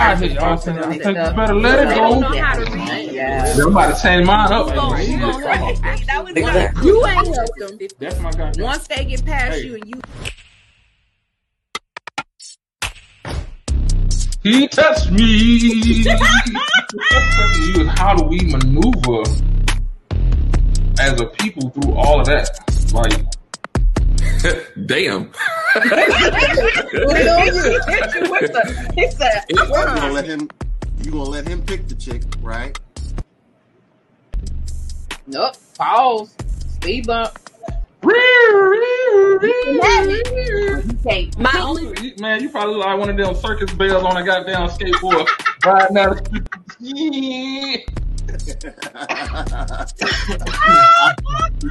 I think y'all I think you better let it go. don't know how to read. Yeah. I'm about to change mine up. Who gonna- who gonna help them? That was Once You ain't help them. That's my guy. Once they get past Hey. you and you He touched me. you, is how do we maneuver as a people through all of that? Like, Damn. he said, You gonna let him? You gonna let him pick the chick, right? Nope. Pause. Speed bump. My only man, you probably look like one of them circus bells on a goddamn skateboard riding down the street.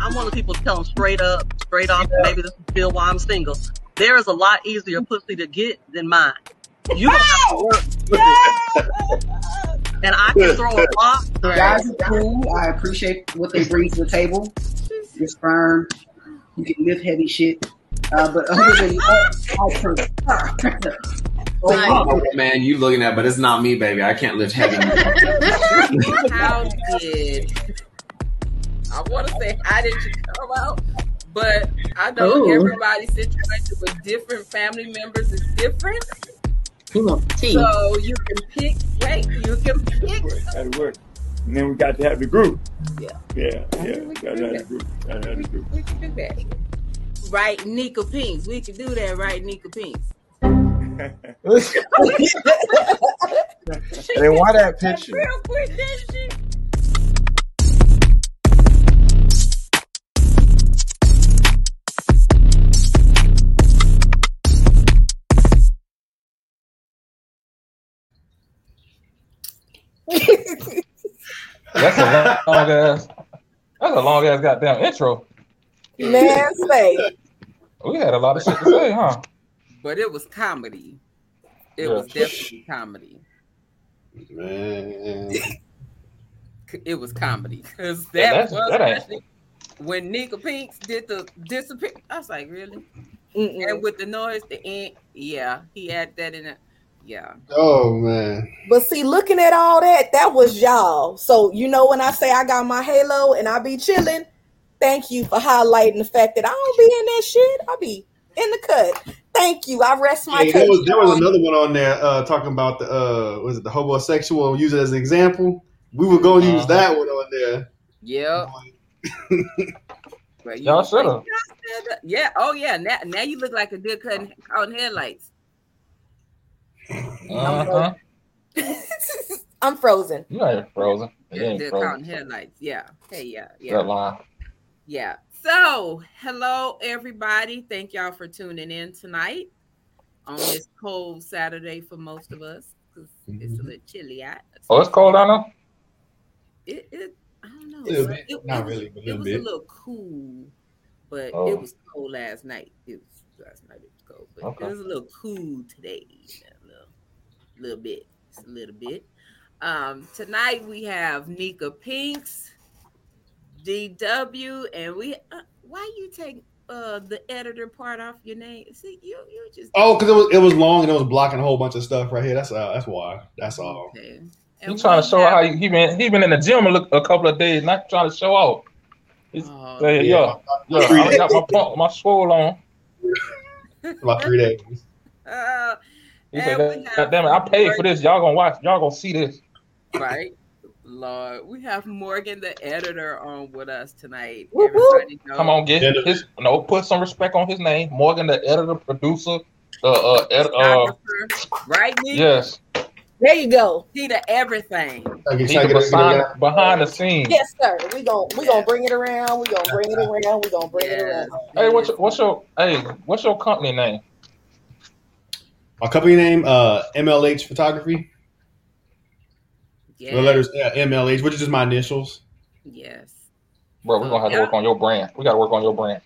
I'm one of the people to tell them straight up, straight off. Maybe this is still why I'm single. There is a lot easier pussy to get than mine. You don't have to work. And I can throw a rock. Guys are cool. I appreciate what they bring to the table. Your sperm, you can lift heavy shit. Uh, but other than that, I prefer. Oh, man, you looking at, but it's not me, baby. I can't lift heavy. how did I want to say how did you come out? But I know Ooh. everybody's situation with different family members is different. He wants tea. So you can pick. Wait, you can pick. Had to work. And then we got to have the group. Yeah. Yeah, yeah. we Got to have the group. Got to have the group. We can do that. Right, Nika Pinks. We can do that, right, Nika Pinks. And then why that picture? Real quick, that shit. That's a long ass. That's a long ass goddamn intro. Man, say. We had a lot of shit to say, huh? But it was comedy. It Yeah. was definitely comedy. Man, It was comedy because Yeah, that that's- was that when Nika Pinks did the disappear. I was like, really? Mm-mm. And with the noise, the end, yeah, he had that in it. Yeah, oh man, But see, looking at all that, that was y'all. So you know when I say I got my halo and I be chilling, thank you for highlighting the fact that I don't be in that shit. I be in the cut. Thank you. I rest my hey, case. there was there was another one on there uh, talking about the uh, was it the homosexual? Use it as an example. We were going to use Uh-huh. that one on there. yeah. But you Y'all shoulda. "Y'all said that." Yeah. Oh yeah. Now, now you look like a good cutting caught in headlights. Uh-huh. I'm frozen. You ain't frozen. You Good, ain't good caught in frozen. headlights. Yeah. Hey. Yeah. That Yeah. line. Yeah. So, hello everybody. Thank y'all for tuning in tonight on this cold Saturday for most of us because it's a little chilly out. Oh, it's cold down there? It, it I don't know. Little bit. It, Not it was, really, but a it little was bit. a little cool, but Oh. it was cold last night. It was last night. It was cold, but Okay. it was a little cool today. A little, little bit, just a little bit. Um, tonight we have Nika Pinks, DW, and we. Uh, why you take uh the editor part off your name? See, you you just Oh, because it was it was long and it was blocking a whole bunch of stuff right here. That's uh, that's why. That's all. okay. He trying to show have- how he, he been he been in the gym a, look, a couple of days, not trying to show off. He's Oh, saying, yeah, yeah, Three I got my pump, my swole on. About three days. uh, He said, we God have God damn it, I paid for this. Y'all gonna watch. Y'all gonna see this. right? Lord, we have Morgan, the editor, on with us tonight. Whoop, whoop. Everybody. Come on, get Yeah. his no. Put some respect on his name. Morgan, the editor, producer. The uh, ed, uh, right? Nick? yes, There you go. He the everything. Okay, he's try to the get it- get it behind, behind the scenes. Yes, sir. We gon' we gonna bring it around. We gonna bring it around. We gonna bring it around. Hey, what's your, what's your hey? What's your company name? My company name, uh, MLH Photography. Yes. The letters yeah, MLH, which is just my initials. Yes. Bro, we're gonna have to work on your brand. We gotta work on your brand.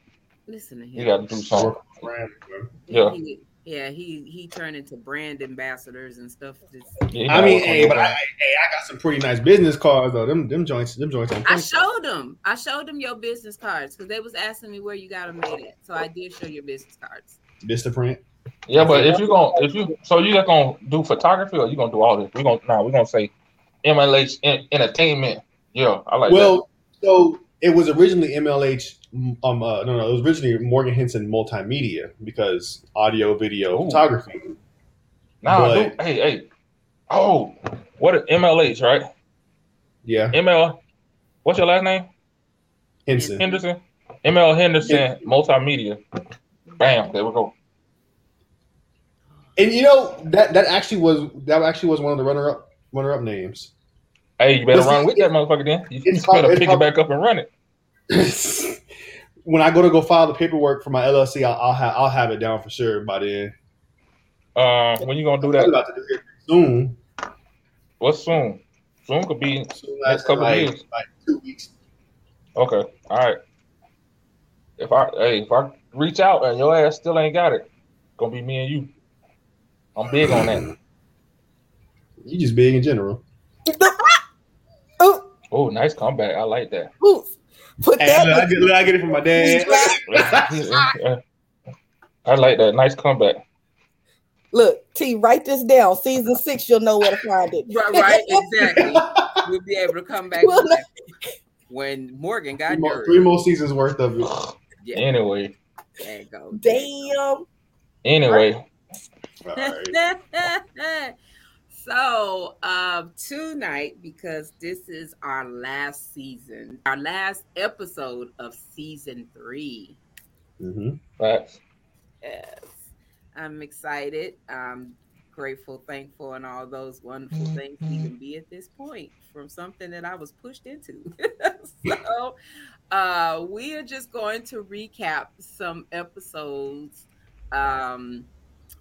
Listen to him. You gotta do something. Brand, Yeah. He, yeah, he he turned into brand ambassadors and stuff. Just, Yeah, I mean, hey, but I, hey, I got some pretty nice business cards though. Them them joints, them joints I showed them. I showed them your business cards because they was asking me where you got them made at. So I did show your business cards. Vistaprint. Yeah, but if you're gonna if you so you just gonna do photography or you're gonna do all this? We're gonna nah, we're gonna say MLH en- entertainment. Yeah, I like that. well, so it was originally MLH. Um, uh, no, no, it was originally Morgan Henson Multimedia because audio, video, Ooh. photography. Nah, but- hey, hey. Oh, what MLH, right? Yeah, ML what's your last name? Henson. Henderson? ML Henderson Multimedia. Bam, there we go. And you know that that actually was that actually was one of the runner up runner up names. Hey, you better run with that motherfucker then. You, better pick it back up and run it. when I go to go file the paperwork for my LLC, I'll, I'll have I'll have it down for sure by then. Uh, when you gonna do that? about to do it soon. What's soon? Soon could be Soon Next couple like, years. like two weeks. okay. All right. If I hey, if I reach out and your ass still ain't got it, gonna be me and you. I'm big on that. You just big in general. Oh, nice comeback. I like that. ooh. Put Hey, that. look, I, get, look, I get it from my dad. I like that. Nice comeback. Look, T, write this down. Season six, you'll know where to find it. Right, right, exactly. we'll be able to come back Well, with when Morgan got Three more, nerve. three more seasons worth of it. Yeah, Anyway, there you go. Damn. anyway, All right. So um tonight because this is our last season our last episode of season three. Mm-hmm. facts. yes. I'm excited. I'm grateful thankful and all those wonderful things to even be at this point from something that i was pushed into. So uh we are just going to recap some episodes um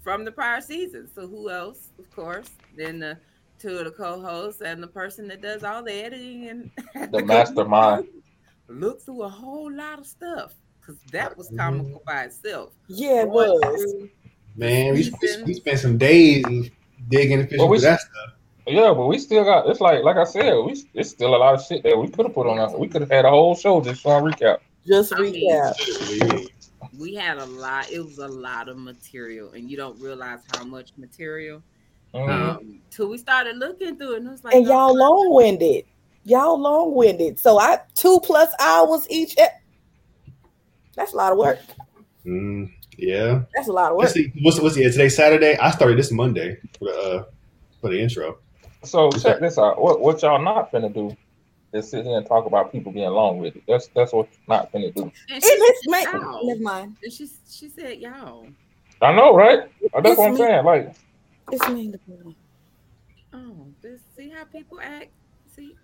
from the prior season. So who else? Of course, then the two of the co-hosts and the person that does all the editing and The mastermind. Look through a whole lot of stuff because that was mm-hmm. comical by itself. Yeah, it Going was. Man, we, we, we spent some days digging and fishing Well, we- for that stuff. Yeah, but we still got. It's like, like I said, we it's still a lot of shit that we could have put on. A, we could have had a whole show just on recap. Just I mean, recap. We had a lot. It was a lot of material, and you don't realize how much material. Mhm. Um, till we started looking through it, and it was like, And y'all long winded. Y'all long winded. So I two plus hours each. ep- That's a lot of work. Mm, yeah. That's a lot of work. see. What's, what's yeah, today's Saturday? I started this Monday for the uh, for the intro. So check this out. What what y'all not finna do is sit here and talk about people being long with it. That's that's what you're not finna do. And It she is said. Never mind. And she she said, y'all. I know, right? That's It's what I'm me. saying. Like, It's mandatory. Oh, this, see how people act. See,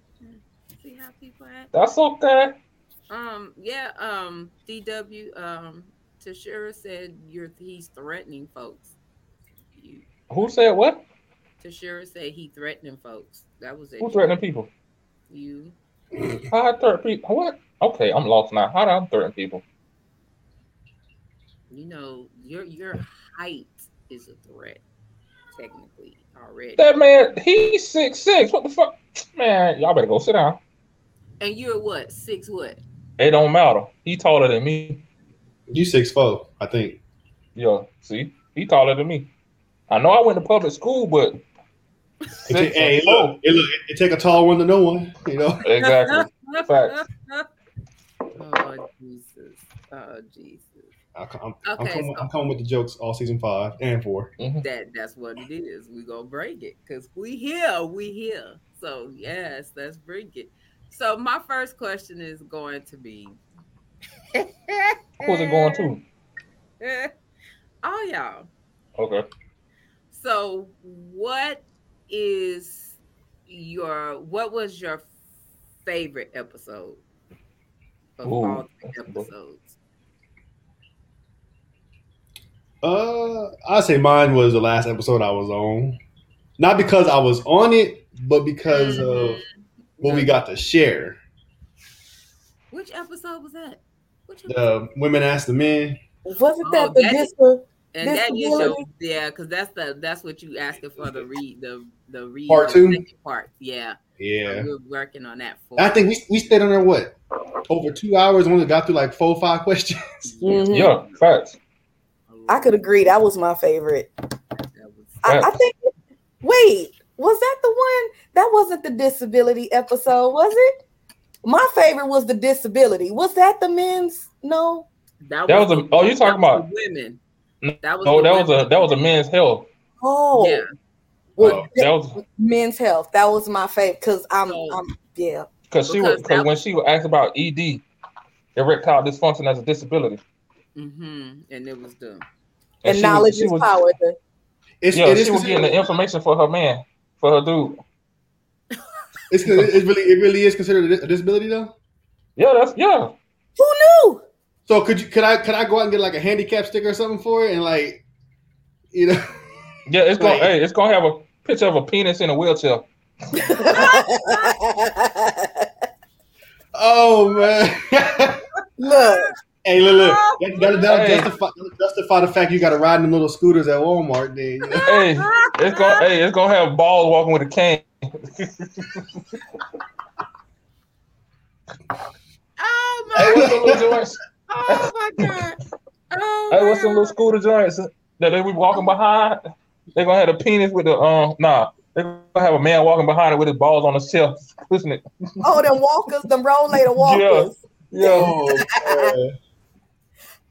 see how people act. that's okay. Um, yeah. Um, DW. Um, Tashira said you're he's threatening folks. You, Who said what? Tashira said he threatening folks. That was it. Who threatening people? You. How I threaten people? What? Okay, I'm lost now. How do I threaten people? You know your your height is a threat, technically already. That man, he's six six. What the fuck? Man, y'all better go sit down. And you're what six what? It don't matter. He taller than me. You six four, I think. Yeah, see, he taller than me. I know I went to public school, but It take- hey, look, it, look, it take a tall one to know one. You know. Exactly. Facts. oh Jesus! Oh Jesus! I, I'm, I'm, Okay, coming, so- I'm coming with the jokes all season five and four. Mm-hmm. that that's what it is. We gonna break it because we here, we here. So yes, let's bring it. So my first question is going to be, Who's it going to? all y'all. Okay. So what is your what was your favorite episode of Ooh, all three that's a good- episodes? Uh, I'd say mine was the last episode I was on. Not because I was on it, but because Mm-hmm. of what we got to share. Which episode was that? Which episode? The women asked the men. Wasn't Oh, that the that is- dis- And that is your disability? yeah, because that's the that's what you asking for the read the the read Part two? second part. Yeah, Yeah. we're working on that for. I think we, we stayed on there, what? Over two hours and only got through like four or five questions. Mhm. Yeah, facts. a I could agree. That was my favorite. That was I, I think. Wait, was that the one? That wasn't the disability episode, was it? My favorite was the disability. Was that the men's? No. that That was a- oh, you talking about- women? That was No, that was a that was a men's health. Oh, yeah. well, That was men's health. That was my favorite because I'm, So- I'm, yeah. because she was Because because that- when she was asked about ED, erectile dysfunction as a disability. Mm-hmm. And it was the And, she was- knowledge she is was- power. The- It's, Yeah, it is she was getting the information for her man, for her dude. It's, it really it really is considered a disability though. Yeah, that's yeah. Who knew? So could you could I could I go out and get like a handicap sticker or something for it and like you know Yeah, it's gonna Wait. hey, it's gonna have a picture of a penis in a wheelchair. oh man Look, hey look look that, that, that'll Hey. justify, justify the fact you got to ride in them little scooters at Walmart then you know? Hey, it's gonna hey, it's gonna have balls walking with a cane. Oh Hey, what's them my little joints? Oh my god. Oh Hey, what's them my little scooter joints that they be walking behind? They gonna have a penis with the um nah. They gonna have a man walking behind it with his balls on his chest, pushing it. oh, them walkers, them rollator walkers. Yeah. oh man.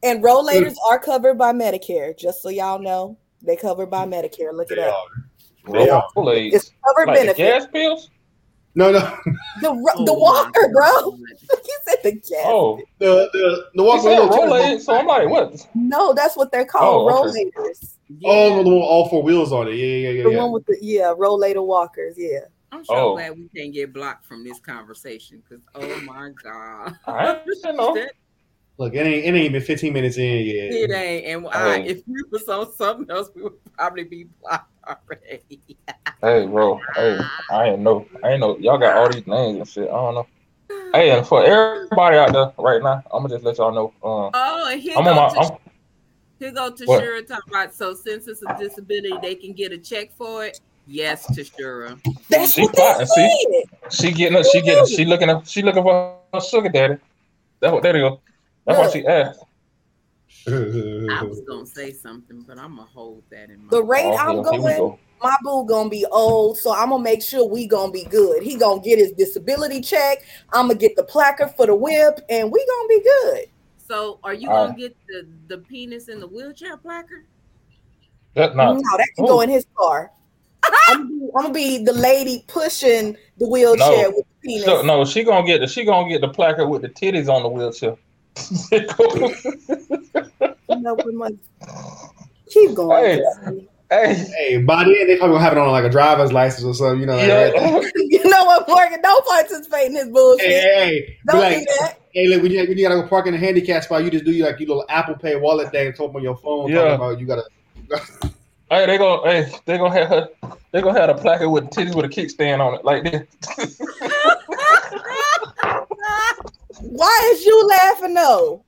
And rollators are covered by Medicare, just so y'all know. They covered by Medicare. Look it They up. are. Roll Rolaids. It's covered Like the benefit. gas pills? No no The ro- Oh the walker, bro. God. he said the gas. Oh, the the the walker said little chairs- so I'm like, what? No, that's what they're called. Oh, okay. rollators. Oh, the one with all four wheels on it. Yeah, yeah, yeah, The yeah. one with the yeah, rollator walkers. Yeah. I'm so Oh. glad we can't get blocked from this conversation because oh my god. I you know. That- Look, it ain't it ain't even 15 minutes in yet. It ain't. And oh. I, Hey. if we was on something else, we would probably be blocked already. Hey, bro. Hey, I ain't know. I ain't know. Y'all got all these names and shit. I don't know. Hey, and for everybody out there right now, I'm gonna just let y'all know. Um, Oh, and here I'm go on my. to I'm, here go to What? Shura talking about so since it's a disability, they can get a check for it. Yes, to Shura. That's She what they plotting, see? she getting. She getting. She looking. Up, she looking for a sugar daddy. That's what. There you go. That's what she asked. I was gonna say something, but I'm gonna hold that in mind. The rate Oh, I'm here- here we going, go. my boo gonna be old, so I'm gonna make sure we gonna be good. He gonna get his disability check. I'm gonna get the placard for the whip, and we gonna be good. So, are you All gonna get the the penis in the wheelchair placard? That's No, that can go oh. in his car. I'm, gonna be- I'm gonna be the lady pushing the wheelchair No. with the penis. So, no, she gonna get the. She gonna get the placard with the titties on the wheelchair. You know, we must- Keep going. Hey. Hey, hey, by then they probably gonna have it on like a driver's license or something, you know. like that. yeah. You know what, Morgan? Don't participate in this bullshit. Hey, hey, hey, Don't like, do that. hey, look, when you, when you gotta go park in a handicap spot, you just do like your little Apple Pay wallet thing, talk on your phone, Yeah. talking about you gotta. Hey, they gonna. Hey, they gonna have her. They gonna have a placard with titties with a kickstand on it, like this. Why is you laughing though?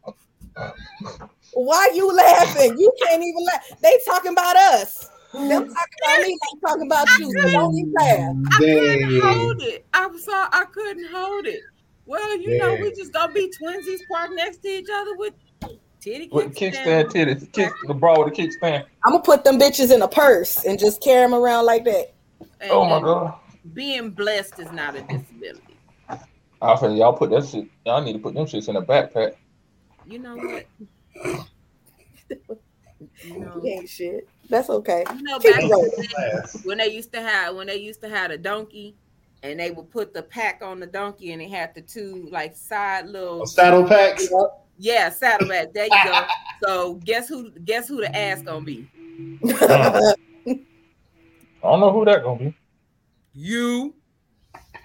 Why you laughing? You can't even laugh. They talking about us. Them talking about me, they talking about you. So don't even laugh. I couldn't hold it. I'm sorry, I couldn't hold it. Well, you know, we just gonna be twinsies parked next to each other with titty with kickstand. kickstand titties, kick the bra with a kickstand. I'm gonna put them bitches in a purse and just carry them around like that. And- Oh my god! Being blessed is not a disability. I feel y'all put that shit. Y'all need to put them shits in a backpack. You know what? You know, Ain't shit. That's okay. you know back the when they used to have when they used to have a donkey and they would put the pack on the donkey and it had the two like side little A saddle packs. yeah saddlebag there you go so guess who guess who the ass gonna be I don't know who that gonna be. you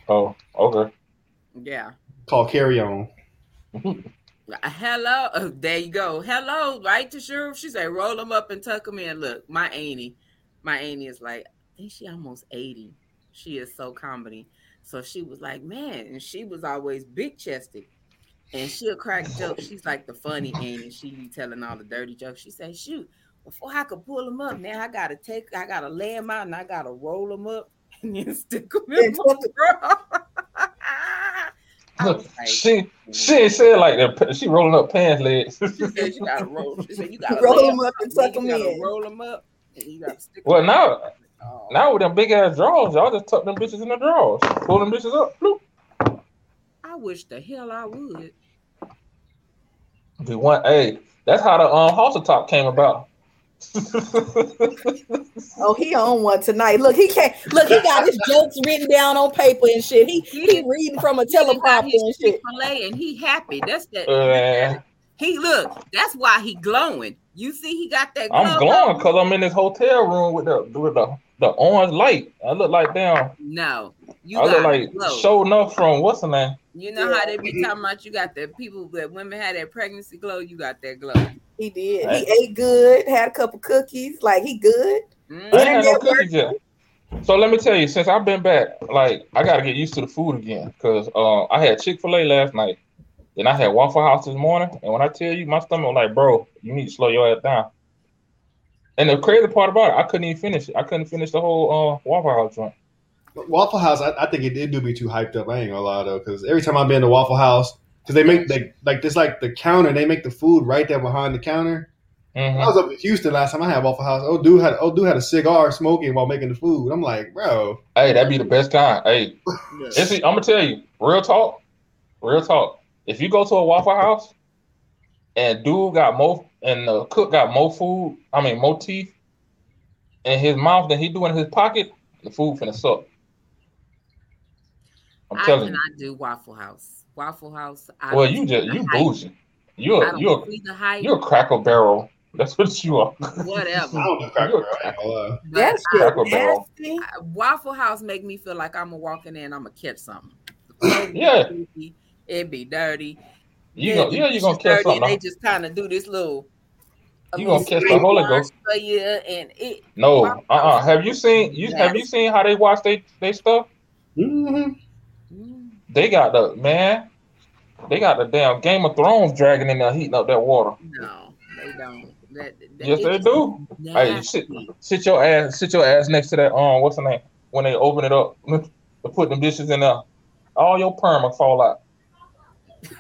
Oh, okay. Yeah. Called carry on. Hello uh, there you go. Hello right to sure she said roll them up and tuck them in. Look my auntie my auntie is like i think she almost 80 she is so comedy. So she was like man and she was always big chested. And she'll crack jokes. She's like the funny auntie. She be telling all the dirty jokes. She said shoot before i could pull them up now i gotta take i gotta lay them out and i gotta roll them up and then stick them in And my tuck bra. I was like, She she ain't said like that. She rolling up pants legs. she said you gotta roll. She said you gotta Roll lay 'em up and tuck 'em them gotta in. Roll them up and you gotta stick. well 'em now Oh. now with them big ass drawers, y'all just tuck them bitches in the drawers. Pull them bitches up. Bloop. I wish the hell I would. Be one hey, that's how the um halter top came about. Oh, he on one tonight. Look, he can't look, he got his jokes written down on paper and shit. He he reading from a He done got teleprompter and shit. Chick-fil-A and he happy. That's that. Uh, He look. That's why he glowing. You see, he got that. Glow I'm glowing because I'm in this hotel room with the with the, the orange light. I look like damn. No, you I look like glow. show enough from what's the name? You know how they be talking about you got the people that women had that pregnancy glow. You got that glow. He did. Right. He ate good, had a couple cookies. Like he good. Mm. I ain't had no cookies yet. So let me tell you, since I've been back, like I gotta get used to the food again. Cause uh, I had Chick Fil A last night, then I had Waffle House this morning, and when I tell you, my stomach was like, bro, you need to slow your ass down. And the crazy part about it, I couldn't even finish it. I couldn't finish the whole uh, Waffle House joint. Waffle House, I, I think it did do me too hyped up. I ain't gonna lie though, because every time I've been to Waffle House, because they make they like this like the counter, they make the food right there behind the counter. Mhm. I was up in Houston last time I had Waffle House. Oh dude had oh dude had a cigar smoking while making the food. I'm like, bro, Hey, that'd be the best time. Hey, it's, I'm gonna tell you, real talk, real talk. If you go to a Waffle House and dude got more and the cook got more food, I mean more teeth in his mouth than he do in his pocket, the food finna suck. I'm I telling you. cannot do Waffle House. Waffle House. I Well, you just you bougie. You're don't you're the hype. you're a cracker barrel. That's what you are. Whatever. I don't do cracker barrel. I ain't gonna lie. But That shit Cracker Barrel. Waffle House make me feel like I'm a walking in I'm gonna catch something. Yeah. It'd be dirty. You Then gonna yeah, you're gonna catch dirty, and They just kind of do this little. You gonna catch the Holy Ghost. Yeah, you, and it. No, Waffle uh uh House Have you seen you have you seen how they wash they they stuff? hmm Mm. They got the man. They got the damn Game of Thrones dragon in there heating up that water. No, they don't. That, that Yes, it they is do. Hey, sit, sit your ass, sit your ass next to that. Um, what's the name? When they open it up, to put them dishes in there, all your perm will fall out.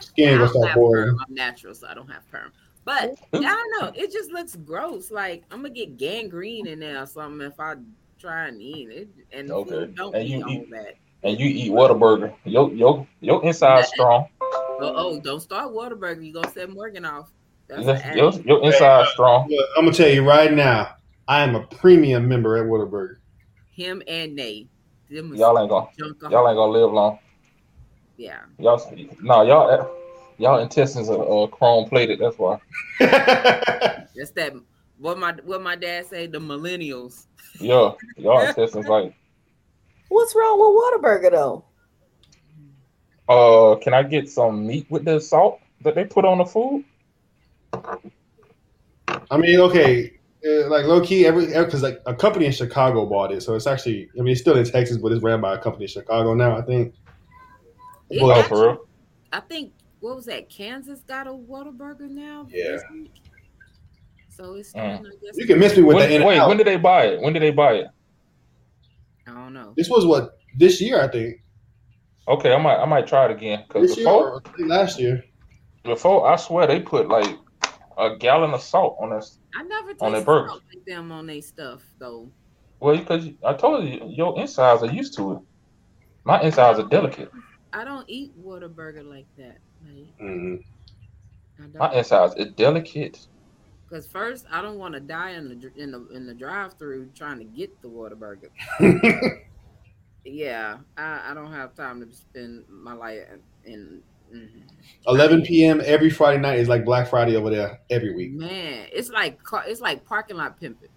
Skin I gonna don't have perm. I'm natural, so I don't have perm. But I don't know. It just looks gross. Like I'm gonna get gangrene in there or something if I try and eat it. And Okay. don't And eat you all eat- that. And you eat Whataburger. Your your your inside strong. Oh, oh, don't start Whataburger. You're gonna set Morgan off. That's Your, your, ad. your inside strong. Look, I'm gonna tell you right now, I am a premium member at Whataburger. him and Nate. Them Y'all ain't gonna y'all ain't gonna live long. Yeah. Y'all no y'all y'all intestines are uh, chrome plated. That's why. That's that. What my what my dad say. The millennials. Yeah, y'all intestines like. What's wrong with Whataburger though? Uh, can I get some meat with the salt that they put on the food? I mean, okay, uh, like low key, every because like a company in Chicago bought it, so it's actually, I mean, it's still in Texas, but it's ran by a company in Chicago now. I think. It Oh, But- for real? I think what was that? Kansas got a Whataburger now. Yeah. So it's. Mm. I guess you can miss me with When, the wait, out. when did they buy it? When did they buy it? I don't know. This was what this year, I think. Okay, I might I might try it again because This year before or last year. before I swear they put like a gallon of salt on this. I never On their tasted burgers. salt like them on their stuff though. Well, because I told you your insides are used to it. My insides are delicate. I don't eat Whataburger like that. Like, Mhm. I My don't. insides are delicate. Because first, I don't want to die in the in the in the drive-through trying to get the Whataburger. yeah, I, I don't have time to spend my life in. mhm. 11 p.m. every Friday night is like Black Friday over there every week. Man, it's like it's like parking lot pimping.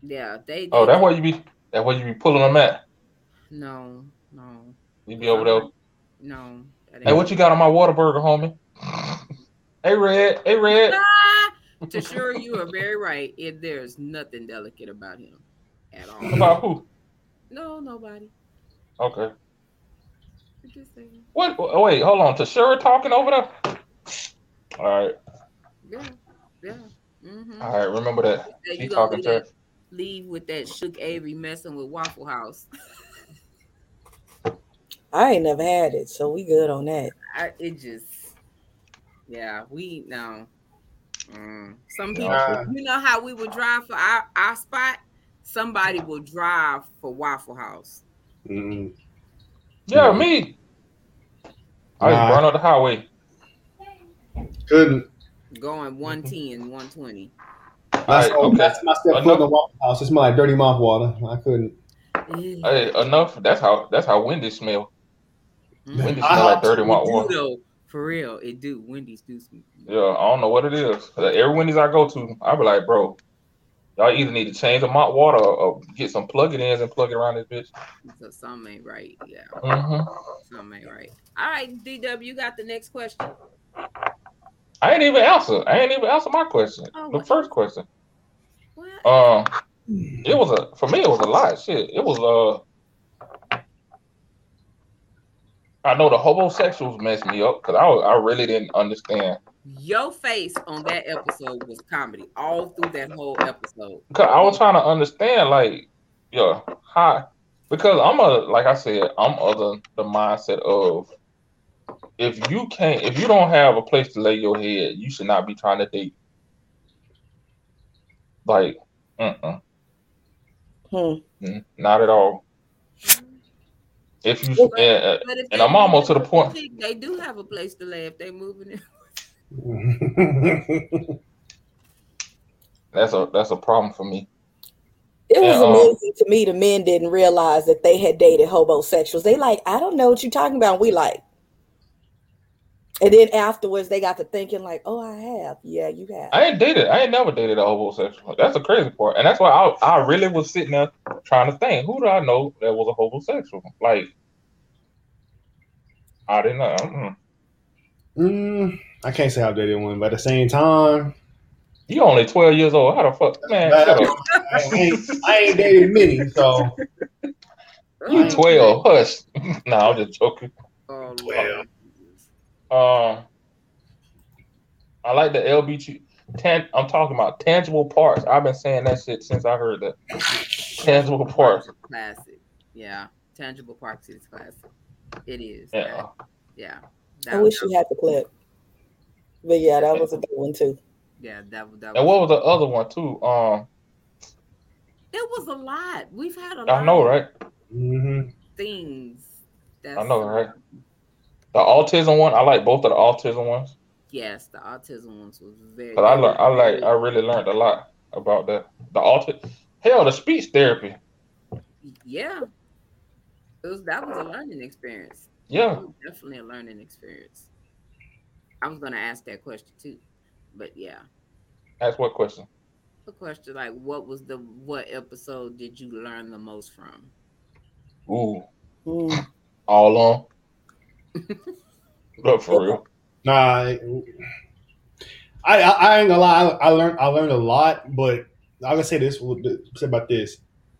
Yeah, they. Oh, they- that way you be that way you be pulling them at. No, no, You be over there. no. Hey, what you got on my Whataburger, homie? hey, Red. Hey, Red. Tashira you are very right. If there's nothing delicate about him at all. About who? No, nobody. Okay. I'm saying. What? oh, Wait, hold on. Tashira talking over there. All right. Yeah, yeah. Mm-hmm. All right. Remember that. Hey, She you gonna talking do trash. that, leave with that Shook Avery messing with Waffle House. I ain't never had it, so we good on that. I, it just, yeah, we no. Mm. Some people, Nah. you know how we would drive for our, our spot. Somebody will drive for Waffle House. Mm. Yeah, me. I Nah. just run on the highway. Couldn't. Going 110, 120. That's, Alright, okay. that's my step foot in the Waffle House. It smelled like dirty mouth water. I couldn't. Hey, enough. That's how. That's how Wendy's smell. Mm. Wendy's smell like dirty It malt do, water. though. For real, it do. Wendy's do. some- Yeah, I don't know what it is. Uh, Every Wendy's I go to, I be like, bro, y'all either need to change the malt water or, or get some plug-it-ins and plug it around this bitch. So something ain't right. Yeah, hmm something ain't right. All right, DW, you got the next question. I ain't even answer. I ain't even answer my question. Oh, the what? first question. What? Um, it was a for me. It was a lot. Shit. It was uh. I know the homosexuals messed me up because I I really didn't understand. Your face on that episode was comedy all through that whole episode. Cause I was trying to understand, like, yeah, how because I'm a like I said, I'm other the, mindset of if you can't if you don't have a place to lay your head, you should not be trying to date. Like, uh-uh, Hmm. mm, not at all. If you But- and, uh, But if and I'm almost to the point. They do have a place to lay if they're moving in. That's a that's a problem for me. It was Yeah, um, amazing to me. The men didn't realize that they had dated homosexuals. They like, I don't know what you're talking about. We like, and then afterwards they got to thinking like, oh, I have. Yeah, you have. I ain't dated. I ain't never dated a homosexual. That's the crazy part, and that's why I I really was sitting there trying to think, who do I know that was a homosexual? Like, I didn't know. mm. Mm, I can't say I've dated one, but at the same time, You only twelve years old. How the fuck, man? Shut up. I ain't, I ain't dated many, so You twelve. Hush. no, I'm just joking. Oh, Well. Um, I like the LBG. Tan, I'm talking about tangible parts. I've been saying that shit since I heard that. Tangible parts. Classic. Yeah. Tangible parts is classic. It is. Yeah. Yeah. I wish you had the clip. But yeah, that was a good one too. Yeah, that, that And what was the other one too? Um, It was a lot. We've had a lot I know, right? mm-hmm. things. That's, I know, right? The autism one, I like both of the autism ones. Yes, the autism ones was very. Cause I learned, I like, I really learned a lot about that. The autism, hell, the speech therapy. Yeah. It was that was a learning experience. Yeah. Definitely a learning experience. I was gonna ask that question too, but yeah. Ask what question? A question like, what was the what episode did you learn the most from? Ooh, Mm. all on. Look for real. Nah, I, I, I ain't gonna lie. I, I learned, I learned a lot, but I'm gonna say this. Say about this: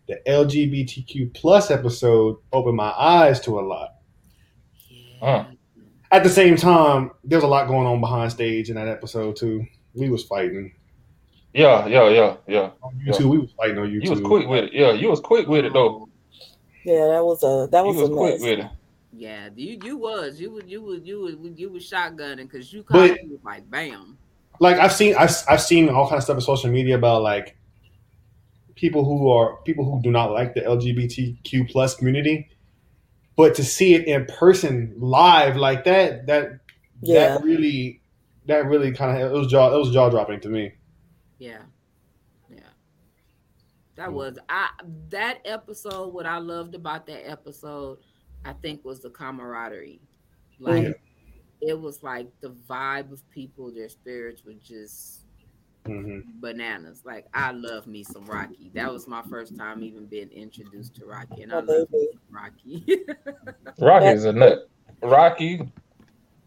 the LGBTQ plus episode opened my eyes to a lot. At the same time, there's a lot going on behind stage in that episode too. We was fighting yeah, yeah, yeah, yeah. on YouTube. We was fighting on YouTube. You was quick with it. Yeah, you was quick with it though. Yeah, that was a that was, was a quick mess. with it. Yeah, you you was you was you was you was you was shotgunning because you But- caught you like bam. like I've seen I've, I've seen all kind of stuff on social media about like people who are people who do not like the LGBTQ plus community, but to see it in person live like that that Yeah. that really that really kind of it was jaw it was jaw dropping to me. Yeah, yeah. That mm. was I that episode. What I loved about that episode, I think, was the camaraderie. Like Yeah. it was like the vibe of people. Their spirits were just Mhm. bananas. Like I love me some Rocky. That was my first time even being introduced to Rocky, and I Oh, love me some Rocky. Rocky is a nut. Rocky,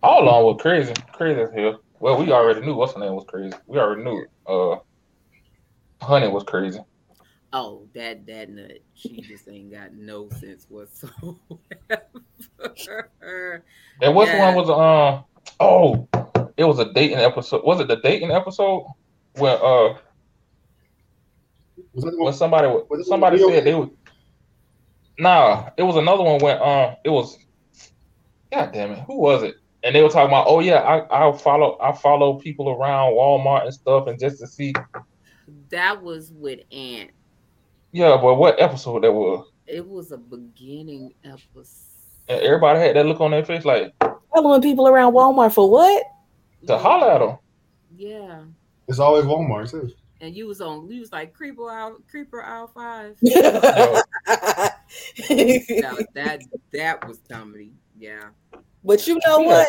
all along was crazy, crazy as hell. Well, we already knew what's her name was crazy. We already knew it. Uh, Honey was crazy. Oh, that that nut. She just ain't got no sense whatsoever. And what's the Yeah. one was um oh it was a dating episode. Was it the dating episode when uh Was that when somebody Was it somebody Leo? said they would Nah, it was another one when um it was God damn it, who was it? And they were talking about, oh yeah, I I follow I follow people around Walmart and stuff, and just to see, That was with Ant. Yeah, but what episode that was? It was a beginning episode. And everybody had that look on their face, like Following people around Walmart for what? to holler at them. Yeah. It's always Walmart too. And you was on you was like creeper out creeper out five. Yo, Now, that that was comedy. Yeah. but you know he what?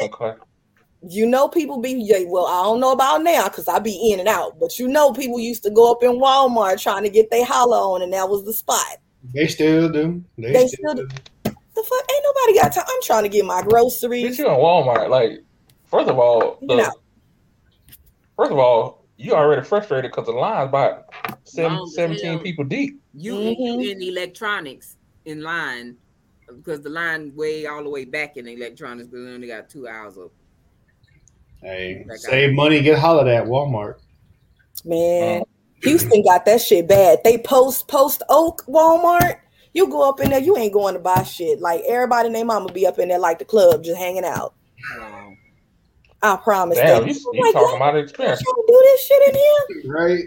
Some cla- You know people be yeah, well, I don't know about now because I be in and out, but you know people used to go up in Walmart trying to get their holla on, and that was the spot. They still do. They, They still, still do. The fuck ain't nobody got time. I'm trying to get my Bitch, groceries. you in Walmart, like first of all, the, You know. first of all, you already frustrated because the line's about seven, 17 hell. people deep. You Mhm. you in electronics in line because the line way all the way back in electronics because they only got two hours of Hey, save money, get holiday at Walmart. Man, um, Houston got that shit bad. They post post Oak Walmart. You go up in there, you ain't going to buy shit. Like everybody and their mama be up in there like the club, just hanging out. wow. I promise. Damn, you, I'm you like, talking "Y'all about experience. trying to do this shit in here? Right?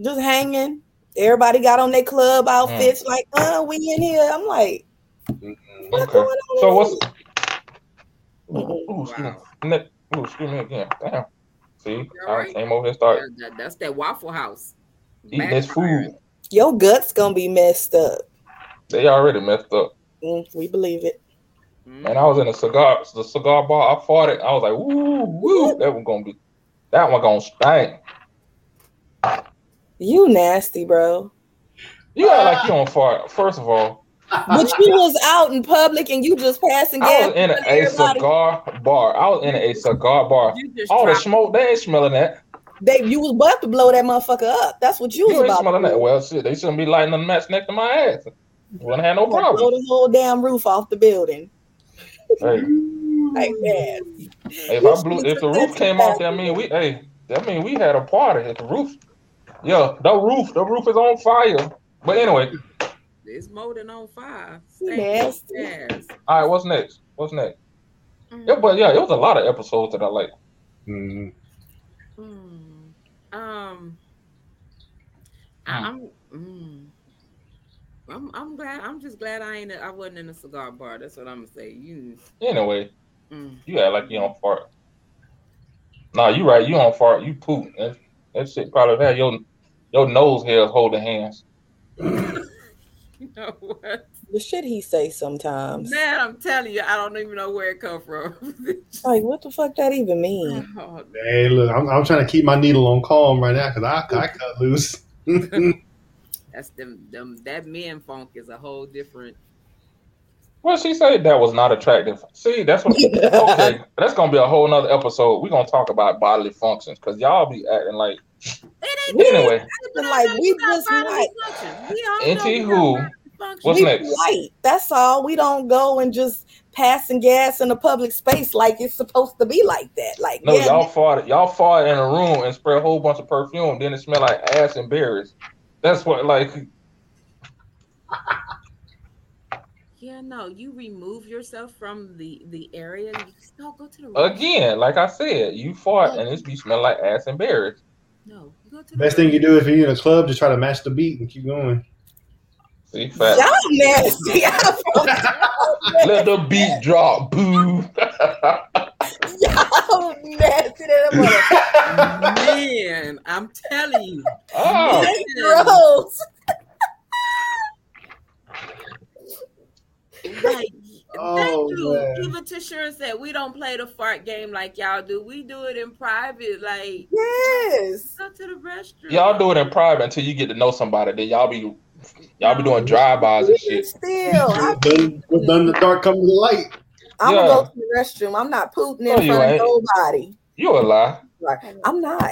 Just hanging. Everybody got on their club hmm. outfits, like, uh, we in here. I'm like, mm-hmm. what's Okay. going on? So what's here? Ooh. Wow. Ne- Ooh, excuse me again. Damn. See, I alright? came over and started That- that- that's that Waffle House. eating this food. Your guts gonna be messed up. They already messed up. Mm, we believe it. Mm. Man, I was in a cigar, the cigar bar. I fought it. I was like, woo, woo. That one gonna be, that one gonna stink. You nasty, bro. You act like you don't fart. First of all, But you was out in public and you just passing gas. I gas. was in a, to a cigar bar. I was in a cigar bar. You All the smoke, they ain't smelling that. They, you was about to blow that motherfucker up. That's what you was You ain't about smelling to that. do. Well, shit, they shouldn't be lighting the match next to my ass. Wouldn't have no problem. Blow problem. the whole damn roof off the building. Hey, Like mm. that. if I blew, if the roof came off, that mean we, hey, that mean we had a party. at the roof, yeah, the roof, the roof is on fire. But anyway, It's more than on fire. Nasty. Yes. all right, what's next? What's next? Mm. Yeah, but yeah, it was a lot of episodes that I like. Mhm. Mm. Um, I- I'm, mm, I'm, I'm glad. I'm just glad I ain't. I wasn't in a cigar bar. That's what I'm gonna say. You, Anyway, mm. you act like you don't fart. Nah, you right. You don't fart. You poop. That, that shit probably had your your nose hairs holding hands. you know what, The shit he say sometimes. man? I'm telling you, I don't even know where it come from. Like, what the fuck that even mean? Oh, Hey, look, I'm, I'm trying to keep my needle on calm right now because I, I cut loose. that's them. Them that men funk is a whole different. Well, she said that was not attractive. See, that's what. Okay, that's gonna be a whole nother episode. We're gonna talk about bodily functions because y'all be acting like. It We Anyway, like, we just like, Auntie who? What's we next? polite. That's all. We don't go and just passing gas in a public space like it's supposed to be like that. Like, No, yeah, y'all fought. Y'all fought in a room and spray a whole bunch of perfume. Then it smelled like ass and berries. That's what like. Yeah, no, you remove yourself from the the area. You just don't go to the room. Again, like I said, you fought and it's be smelling like ass and berries. No, go to the Best thing you do if you're in a club, just try to match the beat and keep going. See, fat. y'all nasty. Let the beat drop. Boo. y'all nasty. Man. I'm telling you. oh, Gross. like, Oh, thank you. man. Even Tashira said we don't play the fart game like y'all do. We do it in private. Like Yes. go to the restroom. y'all do it in private until you get to know somebody. Then y'all be y'all be doing drive-bys and shit. Still, I, What's done, done the dark come to the light. I'm Yeah. gonna go to the restroom. I'm not pooping in No, front ain't. of nobody. You a lie. I'm not.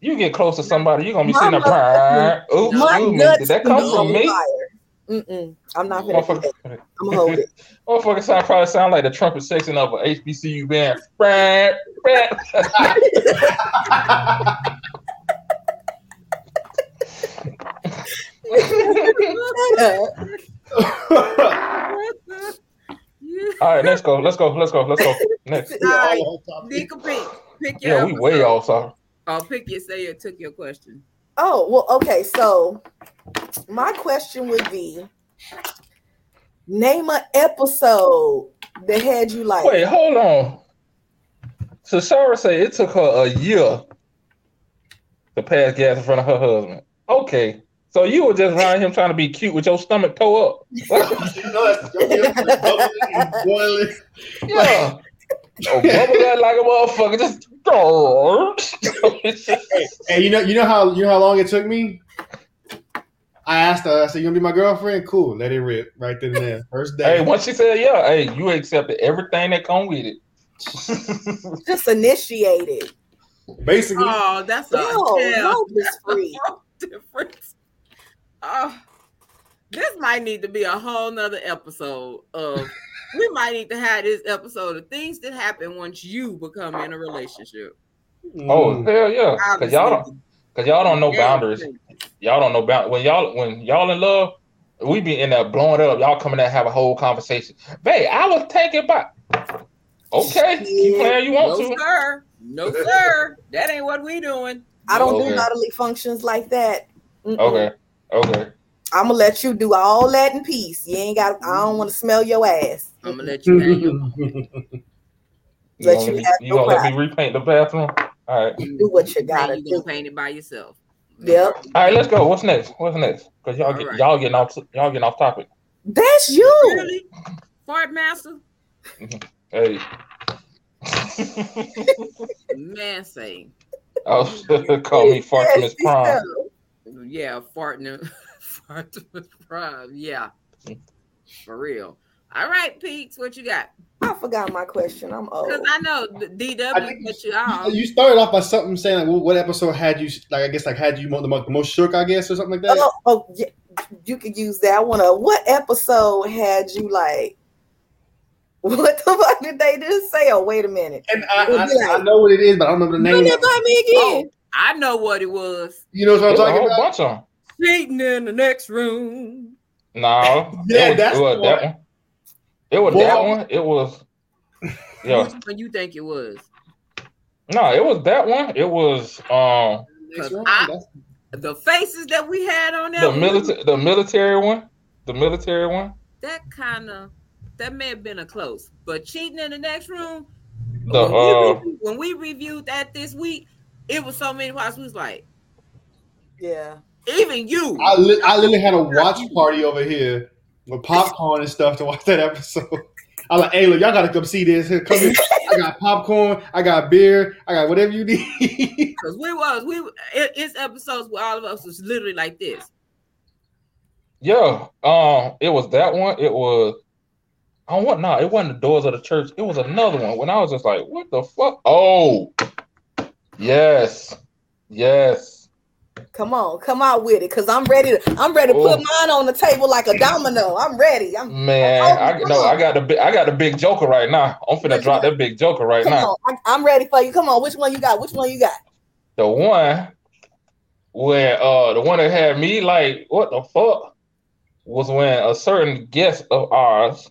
You get close to somebody, you're gonna be My sitting there. motherfucking- Oops, My ooh, guts did that can come from me? fire. Mm-mm. I'm not gonna do that. Motherfucker, I'm gonna hold it. motherfucker sound probably sound like the trumpet section of a HBCU band. Brad, Brad. you All right, let's go. Let's go. Let's go. Let's go. Next. All right, Nika, pick, pick your Yeah, we way episode. off. Sorry. Oh, pick your say it took your question. Oh, well, okay. So my question would be name an episode that had you like Wait, hold on. So Shara said it took her a year to pass gas in front of her husband. Okay. So you were just around him trying to be cute with your stomach toe up. Boiling. Yeah. Oh, bubble that like a motherfucker. Just Hey, you know, you know how you know how long it took me. I asked her. I said, "You gonna be my girlfriend? Cool. Let it rip right then and there. First day. Hey, once she said yeah, hey, you accepted everything that come with it. just initiated. Basically, Oh, that's a No, hell no, Miss Free. difference. Oh, this might need to be a whole nother episode of. We might need to have this episode of things that happen once you become in a relationship. Oh mm. hell yeah, cause y'all don't, cause y'all don't know boundaries. Y'all don't know bound when y'all when y'all in love, we be in there blowing it up. Y'all coming there and have a whole conversation. Babe, I was taken by. Okay, keep playing you want No, to. sir. No, sir. That ain't what we doing. I don't Okay. do bodily functions like that. Mm-mm. Okay, okay. I'm gonna let you do all that in peace. You ain't got. I don't want to smell your ass. I'm gonna let you have You Let gonna, you let have me, you your gonna let me repaint the bathroom? All right, You Do what you gotta You do. paint it by yourself. Yep, all right. Let's go. What's next? What's next? Cause y'all All get right. y'all getting off y'all getting off topic. that's you. Really? Fart master? Hey. Man say. oh, call me fart from his prom. Yeah, farting fart prime. Yeah. Mm. For real. All right, Pete's, what you got? I forgot my question. I'm old. Because I know DW I put you off. You started off by something saying like, what, what episode had you like? I guess like had you the, mo- the most shook, I guess, or something like that. Oh, oh, yeah, you could use that. I want to. What episode had you like? What the fuck did they just say? Oh, wait a minute. And I, It'd be I, I know what it is, but I don't remember the Run name. that by me again. Oh, I know what it was. You know what I'm There's a talking whole about? bunch of them. Cheating in the next room. No, Yeah, it was, that's it was that one. one. It was Boy. that one. It was. Yeah, Which one you think it was? no, it was that one. It was um Next 'Cause round? I- The faces that we had on that the military, the military one, the military one. that kind of that may have been a close, but cheating in the next room. The when, we uh, reviewed, when we reviewed that this week, it was so many parts. We was like, Yeah. Even you. I, li- I literally had a watch party over here with popcorn and stuff to watch that episode. I like, hey, look, y'all gotta come see this. Here, come here. I got popcorn, I got beer, I got whatever you need. Because we was we it, it's episodes where all of us was literally like this. yeah, um, it was that one. It was. I want no, it wasn't the doors of the church. It was another one. When I was just like, what the fuck? Oh, yes, yes. Come on, come out with it, cause I'm ready to. I'm ready to put Oh. mine on the table like a domino. I'm ready. I'm. Man, Oh, I come no, I got the big, I got the big joker right now. I'm finna Which drop one? that big joker right Come now. on, I, I'm ready for you. Come on, which one you got? Which one you got? The one where uh the one that had me like, what the fuck? Was when a certain guest of ours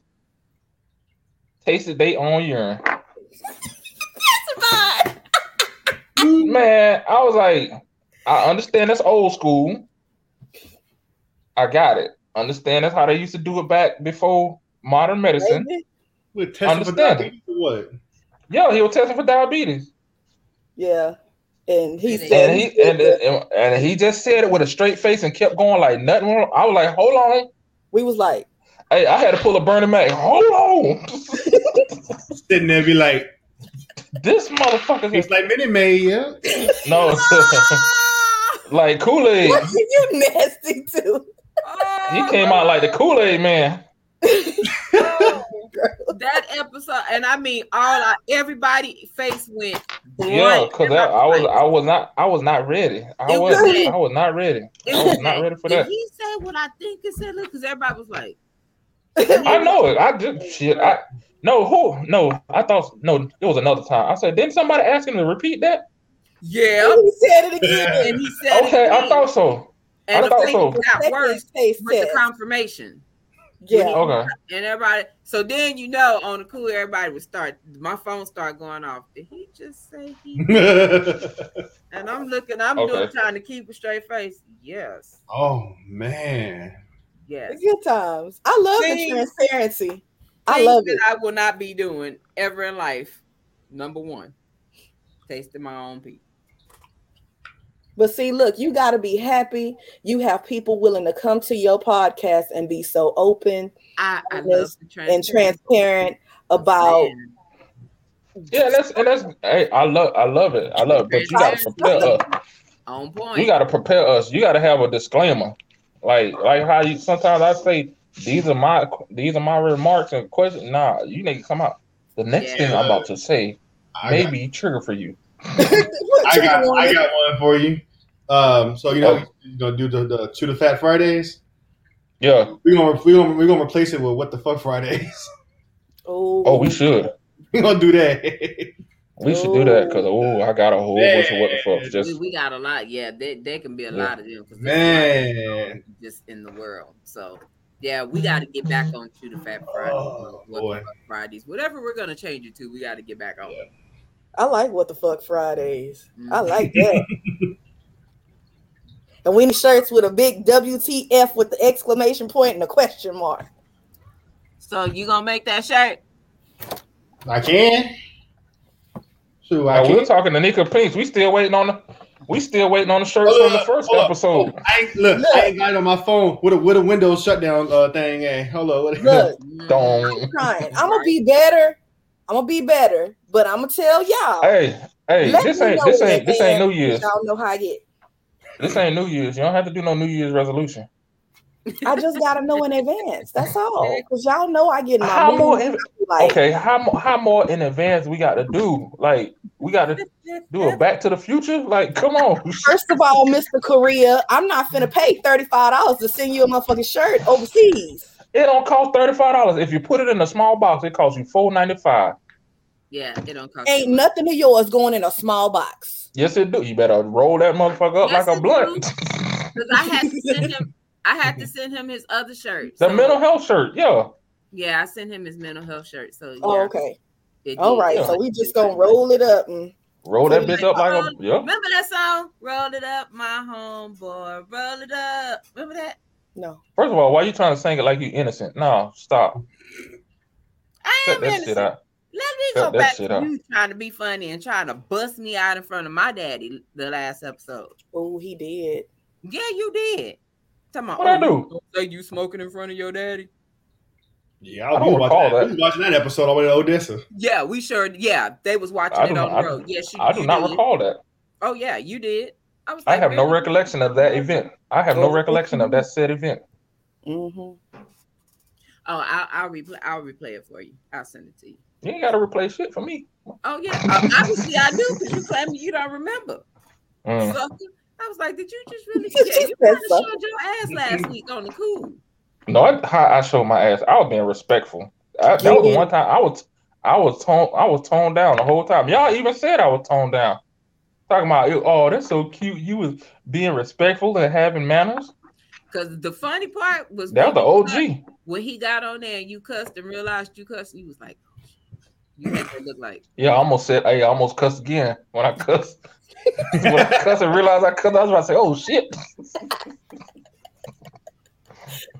tasted their own urine. Man, I was like, I understand that's old school. I got it. Understand that's how they used to do it back before modern medicine. With testing for Understand it. diabetes or what? Yeah, he was testing for diabetes. Yeah, and he And said And he and, and, and he just said it with a straight face and kept going like nothing wrong. I was like, hold on. we was like, Hey, I had to pull a Bernie Mac. Hold on. Sitting there, be like, this motherfucker it's like Minute Maid, yeah. no like Kool-Aid. "What are you nasty too?" Oh, he came out like the Kool-Aid man. Oh, that episode, and I mean all our, everybody face went Yeah, because I, I was I was not I was not ready. I was was- I was not ready. I was not ready for Did that. he said what I think he said? Because everybody was like, I know it. I did shit. I no who no. I thought no. It was another time. I said, didn't somebody ask him to repeat that? "Yeah," He said it again. and he said, Okay, it I thought so. and I the thought so. got worse his taste with the confirmation. Yeah. Okay. And everybody, so then you know, on the cool, everybody would start. My phone start going off. Did he just say he? and I'm looking. I'm doing trying to keep a straight face. Yes, oh man. yes. Good times. I love the transparency. I love that it. I will not be doing ever in life. Number one, tasting my own pee. But see, look, you got to be happy. You have people willing to come to your podcast and be so open I, I love honest, the and transparent about. Yeah, that's and that's hey, I love I love it. I love it. But you gotta prepare us. On point. You gotta prepare us. You gotta have a disclaimer. Like like how you sometimes I say these are my these are my remarks and questions. Nah, you need to come out. The next thing I'm about to say may be trigger for you. I got I got one for you. Um, so you know you gonna do the, the chew the fat Fridays. Yeah, we gonna we gonna we gonna replace it with what the fuck Fridays. Oh, Oh, we should. we gonna do that. We should do that because oh, I got a whole bunch of what the fuck. we, Just we got a lot. Yeah, there, there can be a Yeah. lot of them. 'cause there's of Man. them just in the world. So yeah, we got to get back on to the Fat Fridays, Oh, what boy. the fuck Fridays, whatever we're gonna change it to. We got to get back on. I like what the fuck Fridays. I Mhm. like that. And we need shirts with a big WTF with the exclamation point and a question mark. So you gonna make that shirt? I can. Sure, I Now, can. we're talking to Nika Pinks. We still waiting on the we still waiting on the shirts Hold from the first hold up, episode. I ain't, look, I ain't got it on my phone with a with a Windows shutdown uh, thing. Hey, hold on. What, Look, Don't. trying. I'm gonna be better. I'm gonna be better, but I'm gonna tell y'all. Hey, hey, Let this ain't know this ain't this ain't New Year's. Y'all know how I get. This ain't New Year's. You don't have to do no New Year's resolution. I just gotta know in advance. That's all. Because y'all know I get in my How mood. more? In, like- okay, how how more in advance we got to do? Like we got to do a Back to the Future? Like, come on. First of all, Mr. Korea, I'm not finna pay $35 to send you a motherfucking shirt overseas. It don't cost thirty five dollars. If you put it in a small box, it costs you four ninety five. Yeah, it don't cost. Ain't nothing of yours going in a small box. Yes, it do. You better roll that motherfucker up Yes, like a blunt. Because I had to send him. I had to send him his other shirt. The So, mental health shirt, yeah. Yeah, I sent him his mental health shirt. So oh, yeah. Oh, okay. All right, All did. right. So we just gonna roll it up and Roll that bitch up like a yeah. Remember that song? Roll it up, my homeboy. Roll it up. Remember that? no. First of all, why are you trying to sing it like you innocent? No, stop. I Cut am that innocent. shit out. Let me go back to out. you trying to be funny and trying to bust me out in front of my daddy the last episode. Oh, he did. Yeah, you did. Come on. What I do? Don't say you smoking in front of your daddy. Yeah, I I, don't was watching recall that. that. We was watching that episode all the way to Odessa. Yeah, we sure. Yeah, they was watching I it on not- the I- road. Yes, you, I do you not did. recall that. Oh yeah, you did. I was. I Like, have no recollection of that event. I have no recollection of that said event. Mm-hmm. Oh, I'll, I'll replay. I'll replay it for you. I'll send it to you. You ain't got to replace shit for me. Oh yeah, uh, obviously I do because you claim you don't remember. Mm. Sucker. I was like, did you just really forget? You kind of showed your ass last week on the cool. No, I, I showed my ass. I was being respectful. I, that was the one time I was I was toned I was toned down the whole time. Y'all even said I was toned down. Talking about oh, that's so cute. You was being respectful and having manners. Because the funny part was That was the OG. cut- When he got on there and you cussed and realized you cussed, he was like, you had to look like. Yeah, I almost said hey, I almost cussed again when I cussed. when I cussed and realized I cussed, I was about to say, oh shit.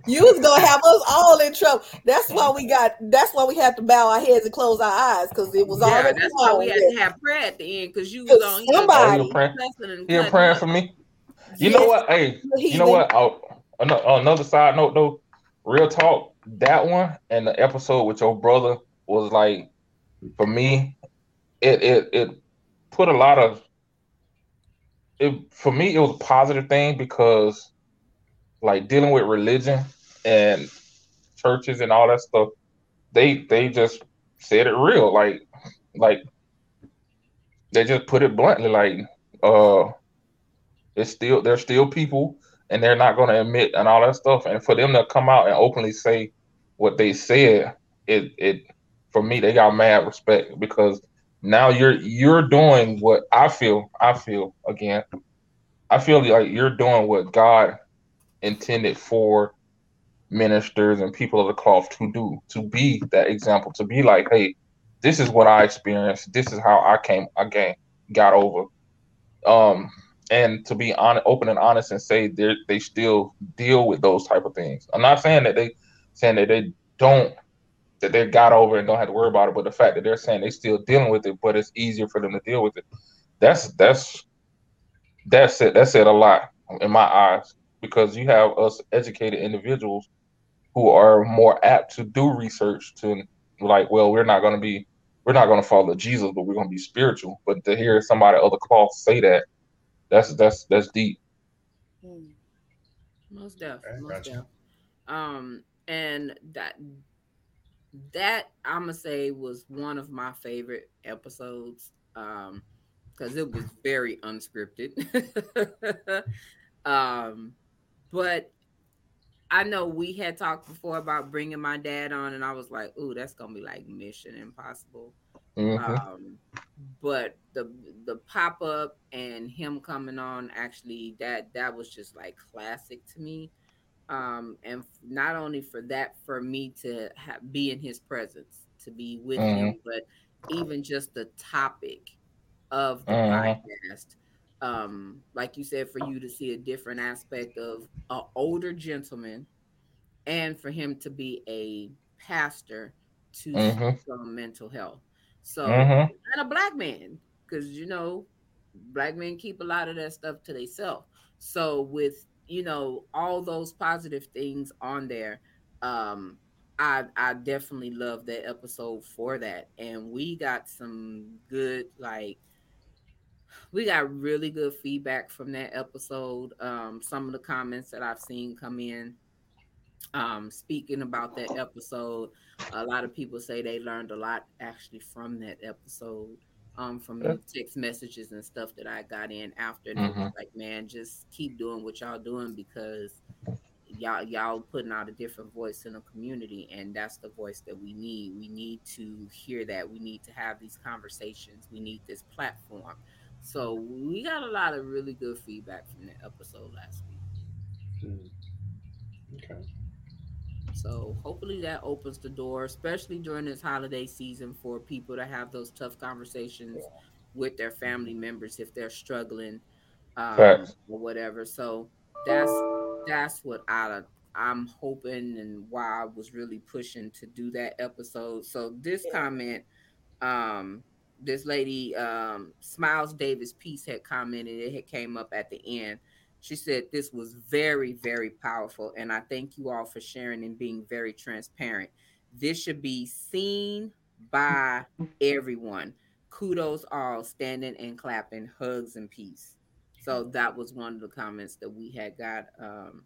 You was gonna have us all in trouble. That's why we got. That's why we have to bow our heads and close our eyes because it was Yeah, already. that's why we had to have prayer at the end because you was on somebody- Oh, you praying? and You cutting praying for me? You know what? Hey, you know what? Oh, ano- another side note though, real talk. That one and the episode with your brother was like, for me, it it it put a lot of it for me. It was a positive thing because, like dealing with religion and churches and all that stuff, they they just said it real. Like like they just put it bluntly. Like uh it's still there's still people and they're not going to admit and all that stuff and for them to come out and openly say what they said it it for me they got mad respect because now you're you're doing what i feel i feel again i feel like you're doing what god intended for ministers and people of the cloth to do to be that example to be like hey this is what i experienced. This is how i came again got over. Um and to be on open and honest and say they they still deal with those type of things. I'm not saying that they saying that they don't that they got over and don't have to worry about it but the fact that they're saying they're still dealing with it but it's easier for them to deal with it that's that's that's it that's it a lot in my eyes because you have us educated individuals who are more apt to do research to like, well, we're not going to be, we're not going to follow Jesus, but we're going to be spiritual. But to hear somebody other cloth say that, that's that's that's deep. Most definitely. Okay, most gotcha. def. Um, and that that I'm gonna say was one of my favorite episodes. Um, because it was very unscripted. um, but I know we had talked before about bringing my dad on, and I was like, "Ooh, that's gonna be like Mission Impossible." Mhm. Um, but the the pop up and him coming on actually that that was just like classic to me. Um, and not only for that, for me to ha- be in his presence, to be with him, but even just the topic of the Mhm. podcast. Um, like you said, for you to see a different aspect of an older gentleman, and for him to be a pastor to Mhm. speak mental health. So and a black man, because you know, black men keep a lot of that stuff to themselves. So with you know all those positive things on there, um, I I definitely love that episode for that, and we got some good like we got really good feedback from that episode. Um, some of the comments that I've seen come in um speaking about that episode a lot of people say they learned a lot actually from that episode um from Yeah. text messages and stuff that i got in after and it was Mhm. like man just keep doing what y'all doing because y'all y'all putting out a different voice in the community and that's the voice that we need we need to hear that we need to have these conversations we need this platform so we got a lot of really good feedback from that episode last week Hmm. Okay. So hopefully that opens the door, especially during this holiday season, for people to have those tough conversations with their family members if they're struggling, um, or whatever. So that's that's what I I'm hoping and why I was really pushing to do that episode. So this comment, um, this lady, um, Smiles Davis Peace had commented. It had came up at the end. She said this was very, very powerful, and I thank you all for sharing and being very transparent. This should be seen by everyone. Kudos all standing and clapping, hugs and peace. So that was one of the comments that we had got, um,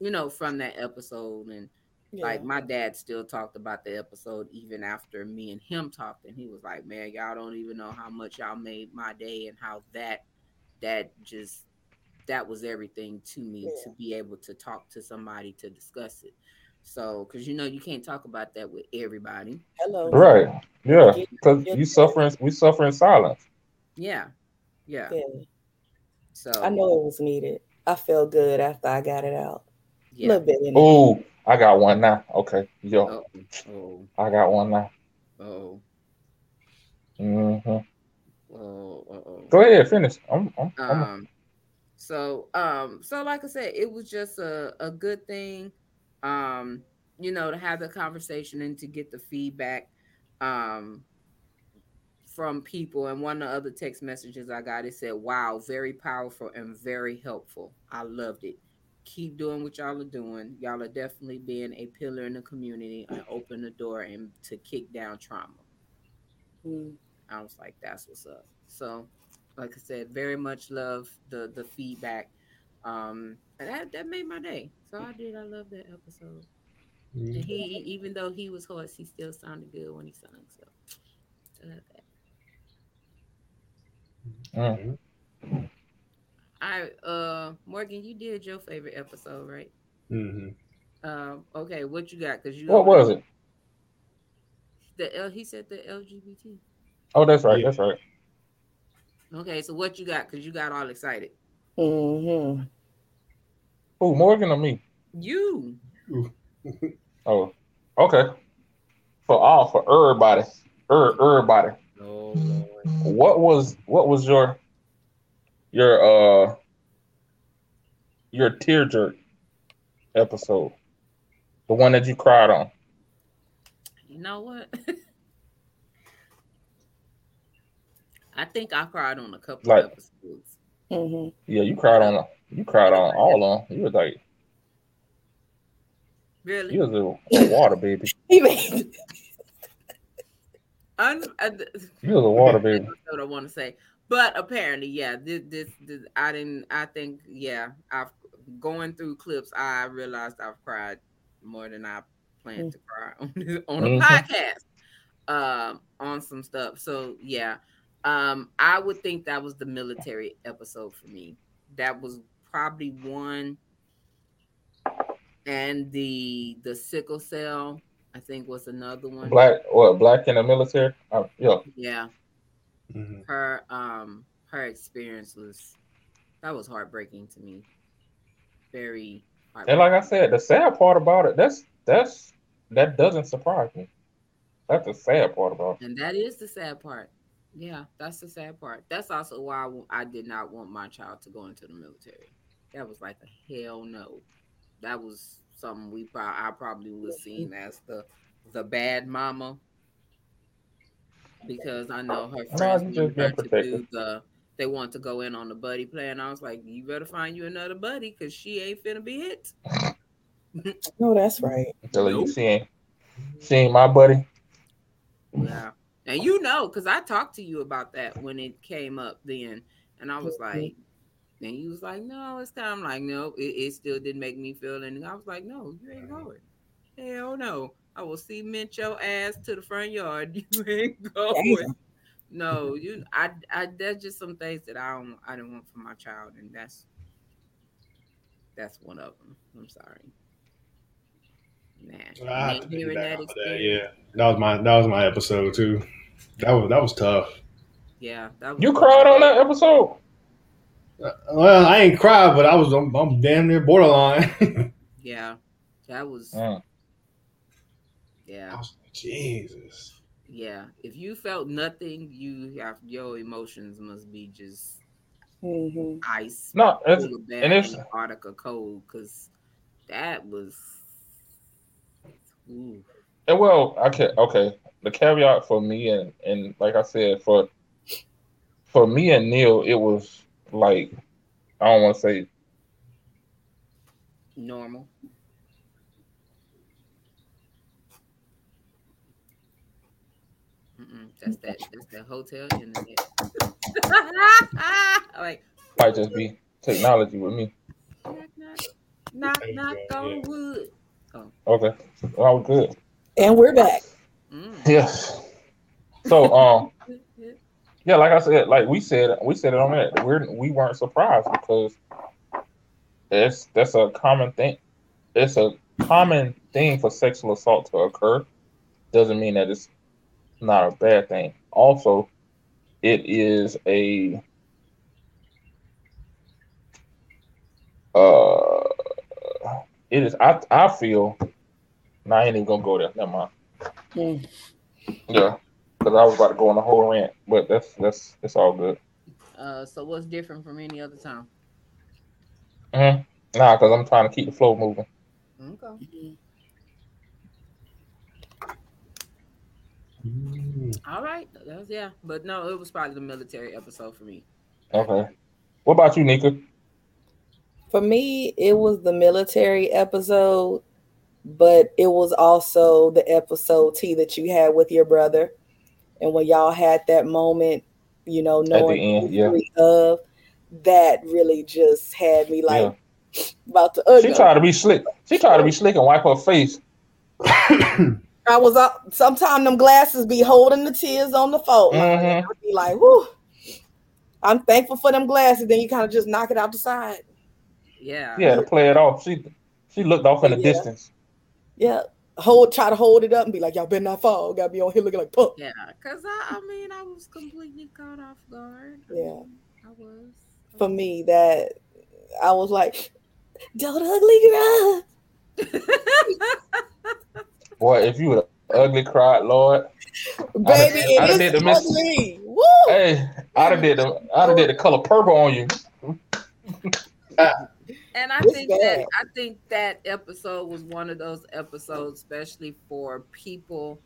you know, from that episode. And like my dad still talked about the episode even after me and him talked, and he was like, "Man, y'all don't even know how much y'all made my day and how that that just that was everything to me Yeah. to be able to talk to somebody to discuss it. So, because you know you can't talk about that with everybody. Hello. Right. Yeah. Because get you that. suffering, we suffer in silence. Yeah, yeah. Yeah. So I know it was needed. I felt good after I got it out. A little bit in. Oh, I got one now. Okay. Yo, Oh, oh, I got one now. oh, hmm oh, oh, oh. Go ahead, finish. I'm, I'm, I'm um so um so like i said it was just a, a good thing um you know to have the conversation and to get the feedback um from people. And one of the other text messages i got it said wow very powerful and very helpful. I loved it. Keep doing what y'all are doing. Y'all are definitely being a pillar in the community and open the door and to kick down trauma. Mm. I was like, that's what's up. So, like I said, very much love the the feedback. Um, and that that made my day. So I did. I love that episode. And Mm. he, even though he was hoarse, he still sounded good when he sung. So, I love that. Mm. I uh Morgan, you did your favorite episode, right? Mm-hmm. Um, okay, what you got? Cause you What was it? The L, he said the LGBT. Oh, that's right. Yeah. That's right. Okay, so what you got? Cause you got all excited. Mm-hmm. Oh, Morgan or me? You. Oh, okay. For all for everybody, er, everybody. Oh What was what was your your uh your tear jerk episode? The one that you cried on. You know what? I think I cried on a couple Like- of episodes. hmm Yeah, you cried on you cried on all of them. You was like Really? you was a, a water baby. He made Un- uh, th- You was a water baby. That's what I want to say. But apparently, yeah, this, this, this, I didn't. I think, yeah, I've going through clips. I realized I've cried more than I planned to cry on this, on a Mhm. podcast, um, on some stuff. So yeah, um, I would think that was the military episode for me. That was probably one, and the the sickle cell. I think was another one. Black what black in the military? Uh, yeah. Yeah Mhm. her um her experience was that was heartbreaking to me very And like I said, the sad part about it, that's that's that doesn't surprise me. That's the sad part about it. and that is the sad part yeah that's the sad part. That's also why I did not want my child to go into the military. That was like a hell no. That was something we pro- i probably was seen as the the bad mama. Because i know her friends you wanted her to do the they want to go in on the buddy play and i was like you better find you another buddy because she ain't finna be hit. No, that's right. Until you seeing seeing my buddy. Yeah. And you know, because I talked to you about that when it came up then. And I was mm-hmm. like, and you was like, no, it's kind of like, no, it, it still didn't make me feel anything. I was like, no, you ain't going. Hell no. I will cement your ass to the front yard. You ain't going. Damn. No, you I I that's just some things that I don't I don't want for my child, and that's that's one of them. I'm sorry. Nah. I have ain't hearing that that. Yeah, that was my that was my episode too. That was that was tough. Yeah, that was You cried on that episode? Well, I ain't cried, but I was I'm, I'm damn near borderline. Yeah, that was Mm. yeah, I was like, Jesus. yeah. If you felt nothing, you have your emotions must be just hmm ice. No, it's, polar and it's- Antarctica cold because that was. Ooh, And well, I can okay. The caveat for me and and like I said for for me and Neil, it was like I don't want to say normal. Mm-mm, that's that. That's that hotel internet. like might just be technology with me. knock knock knock knock on wood. Oh. Okay, well, I was good. And we're back. Mm. Yes. So um yeah, like I said, like we said, we said it on that. We're we weren't surprised because it's that's a common thing. It's a common thing for sexual assault to occur. Doesn't mean that it's not a bad thing. Also, it is a uh it is I I feel no, I ain't even gonna go there. Never mind. Mm. Yeah. Because I was about to go on a whole rant, but that's that's it's all good. Uh, so what's different from any other time? hmm Nah, because I'm trying to keep the flow moving. Okay. All right. That was, yeah, but no, it was probably the military episode for me. Okay. What about you, Nika? For me, it was the military episode, but it was also the episode T that you had with your brother. And when y'all had that moment, you know, knowing end, the yeah. history of that really just had me like about to She tried to be slick. She tried to be slick and wipe her face. I was up sometimes them glasses be holding the tears on the fold. Mhm. I'd be like, whoo. I'm thankful for them glasses. Then you kind of just knock it out the side. Yeah. Yeah, to play it off. She she looked off in the Yeah. distance. Yeah. Hold try to hold it up and be like, y'all better not fall. Gotta be on here looking like punk. Yeah, because I, I mean, I was completely caught off guard. I Yeah. mean, I was. For me, that I was like, don't ugly girl. Boy, if you would ugly cried, Lord. Baby, I done it did is the miss- ugly. Woo! Hey, I'd have did the I'd have did the color purple on you. And I It's think that. I think that episode was one of those episodes, especially for people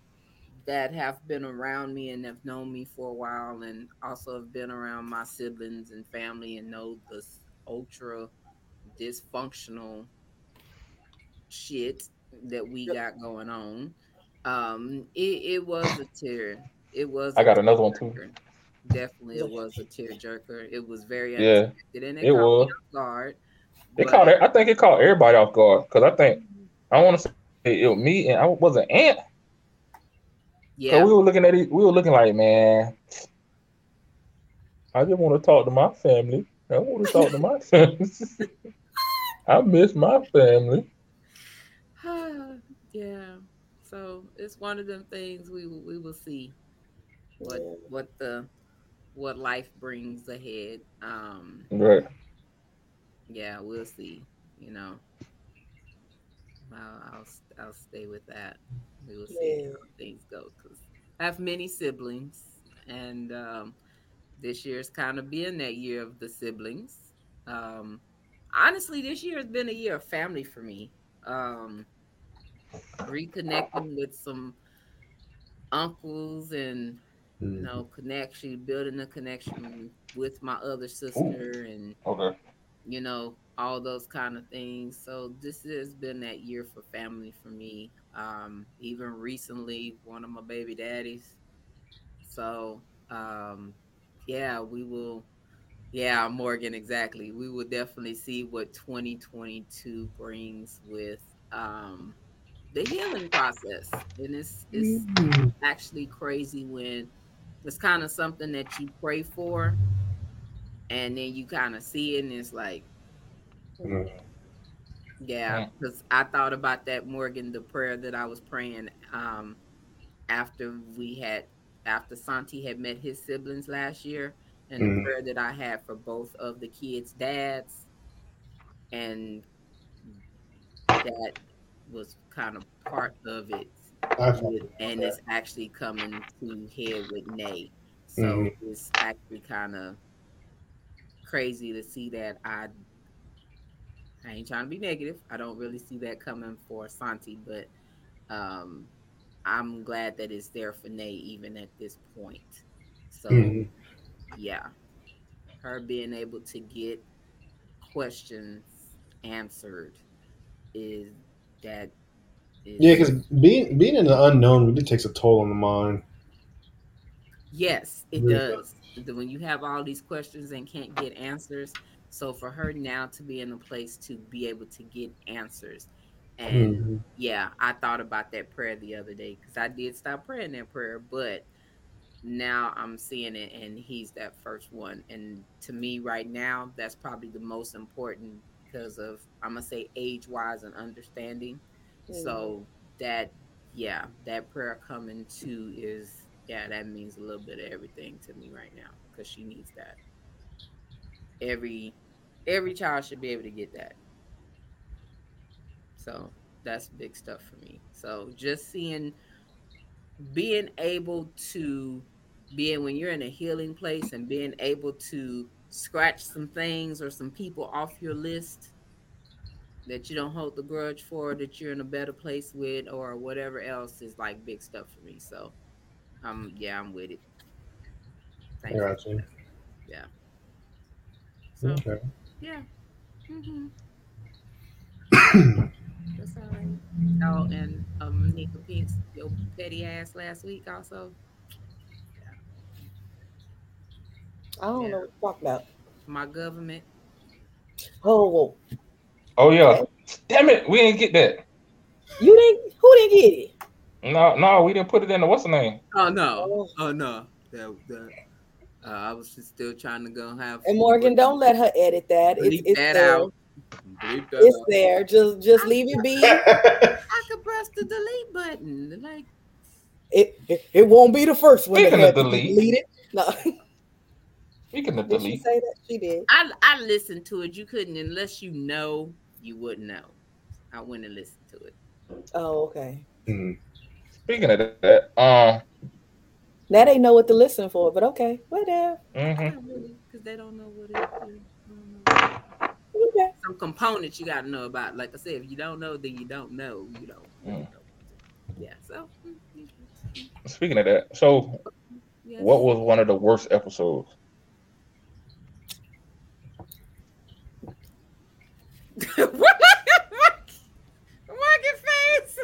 that have been around me and have known me for a while, and also have been around my siblings and family and know this ultra dysfunctional shit that we got going on. Um, it, it was a tear. It was. I got another one too. Definitely, it was a tearjerker. It was very Yeah, and it, it was. off guard. It caught. I think it caught everybody off guard because I think I want to say it was me and I was an ant. Yeah. We were looking at it. We were looking like, man, I just want to talk to my family. I want to talk to my family. I miss my family. yeah. So it's one of them things we will- we will see what what the what life brings ahead. Um Right. Yeah, we'll see. You know, I'll I'll, I'll stay with that. We will see Yeah. how things go because I have many siblings, and um, this year's kind of been that year of the siblings. Um, honestly, this year has been a year of family for me. Um, reconnecting with some uncles and you Mm. know connection, building a connection with my other sister and Okay. You know all those kind of things. So this has been that year for family for me. Um even recently one of my baby daddies. So um yeah we will yeah morgan exactly. We will definitely see what 2022 brings with um the healing process. And it's it's actually crazy when it's kind of something that you pray for and then you kind of see it and it's like Mm. yeah because i thought about that morgan the prayer that i was praying um after we had after santi had met his siblings last year and the Mhm. prayer that i had for both of the kids dads and that was kind of part of it with- and that. it's actually coming to head with Nay. So Mhm. it's actually kind of crazy to see that. I I ain't trying to be negative. I don't really see that coming for Santi, but um, I'm glad that it's there for Nay even at this point. So Mhm. yeah, her being able to get questions answered is that is Yeah, because being being in the unknown really takes a toll on the mind. Yes, it Really does. The- When you have all these questions and can't get answers, so for her now to be in a place to be able to get answers, and Mhm. yeah, I thought about that prayer the other day because I did stop praying that prayer, but now I'm seeing it, and he's that first one. And to me, right now, that's probably the most important because of I'm gonna say age wise and understanding. So that yeah, that prayer coming to is yeah, that means a little bit of everything to me right now because she needs that. Every every child should be able to get that. So that's big stuff for me. So just seeing being able to being when you're in a healing place and being able to scratch some things or some people off your list that you don't hold the grudge for that you're in a better place with or whatever else is like big stuff for me so um yeah i'm with it I Thank you. got you. yeah so Okay. yeah hmm that's all right oh and um Nika Pitts, your petty ass last week also I don't know what you're talking about. my government Oh, Oh yeah. Damn it, we didn't get that. you didn't? Who didn't get it? No, no, we didn't put it in the what's the name? oh no oh no that, that uh, i was just still trying to go have And Morgan, don't let her edit that. It's, it's that there. out. Bleep that It's out. there. Just just leave it be. I could press the delete button. Like It, it it won't be the first one that Speaking of had to be delete. deleted. No, Speaking of did she delete, say that? She did. I I listened to it. You couldn't unless you know, you wouldn't know. I went and listened to it. Oh, okay. Speaking of that, um, Now they know what to listen for, but okay, whatever. Mm-hmm. Really, because they don't know what it is. They don't know. Okay. Some components you got to know about. Like I said, if you don't know, then you don't know. You don't. Mm. Yeah. So. mm, speaking of that, so yes. what was one of the worst episodes? what? Market face.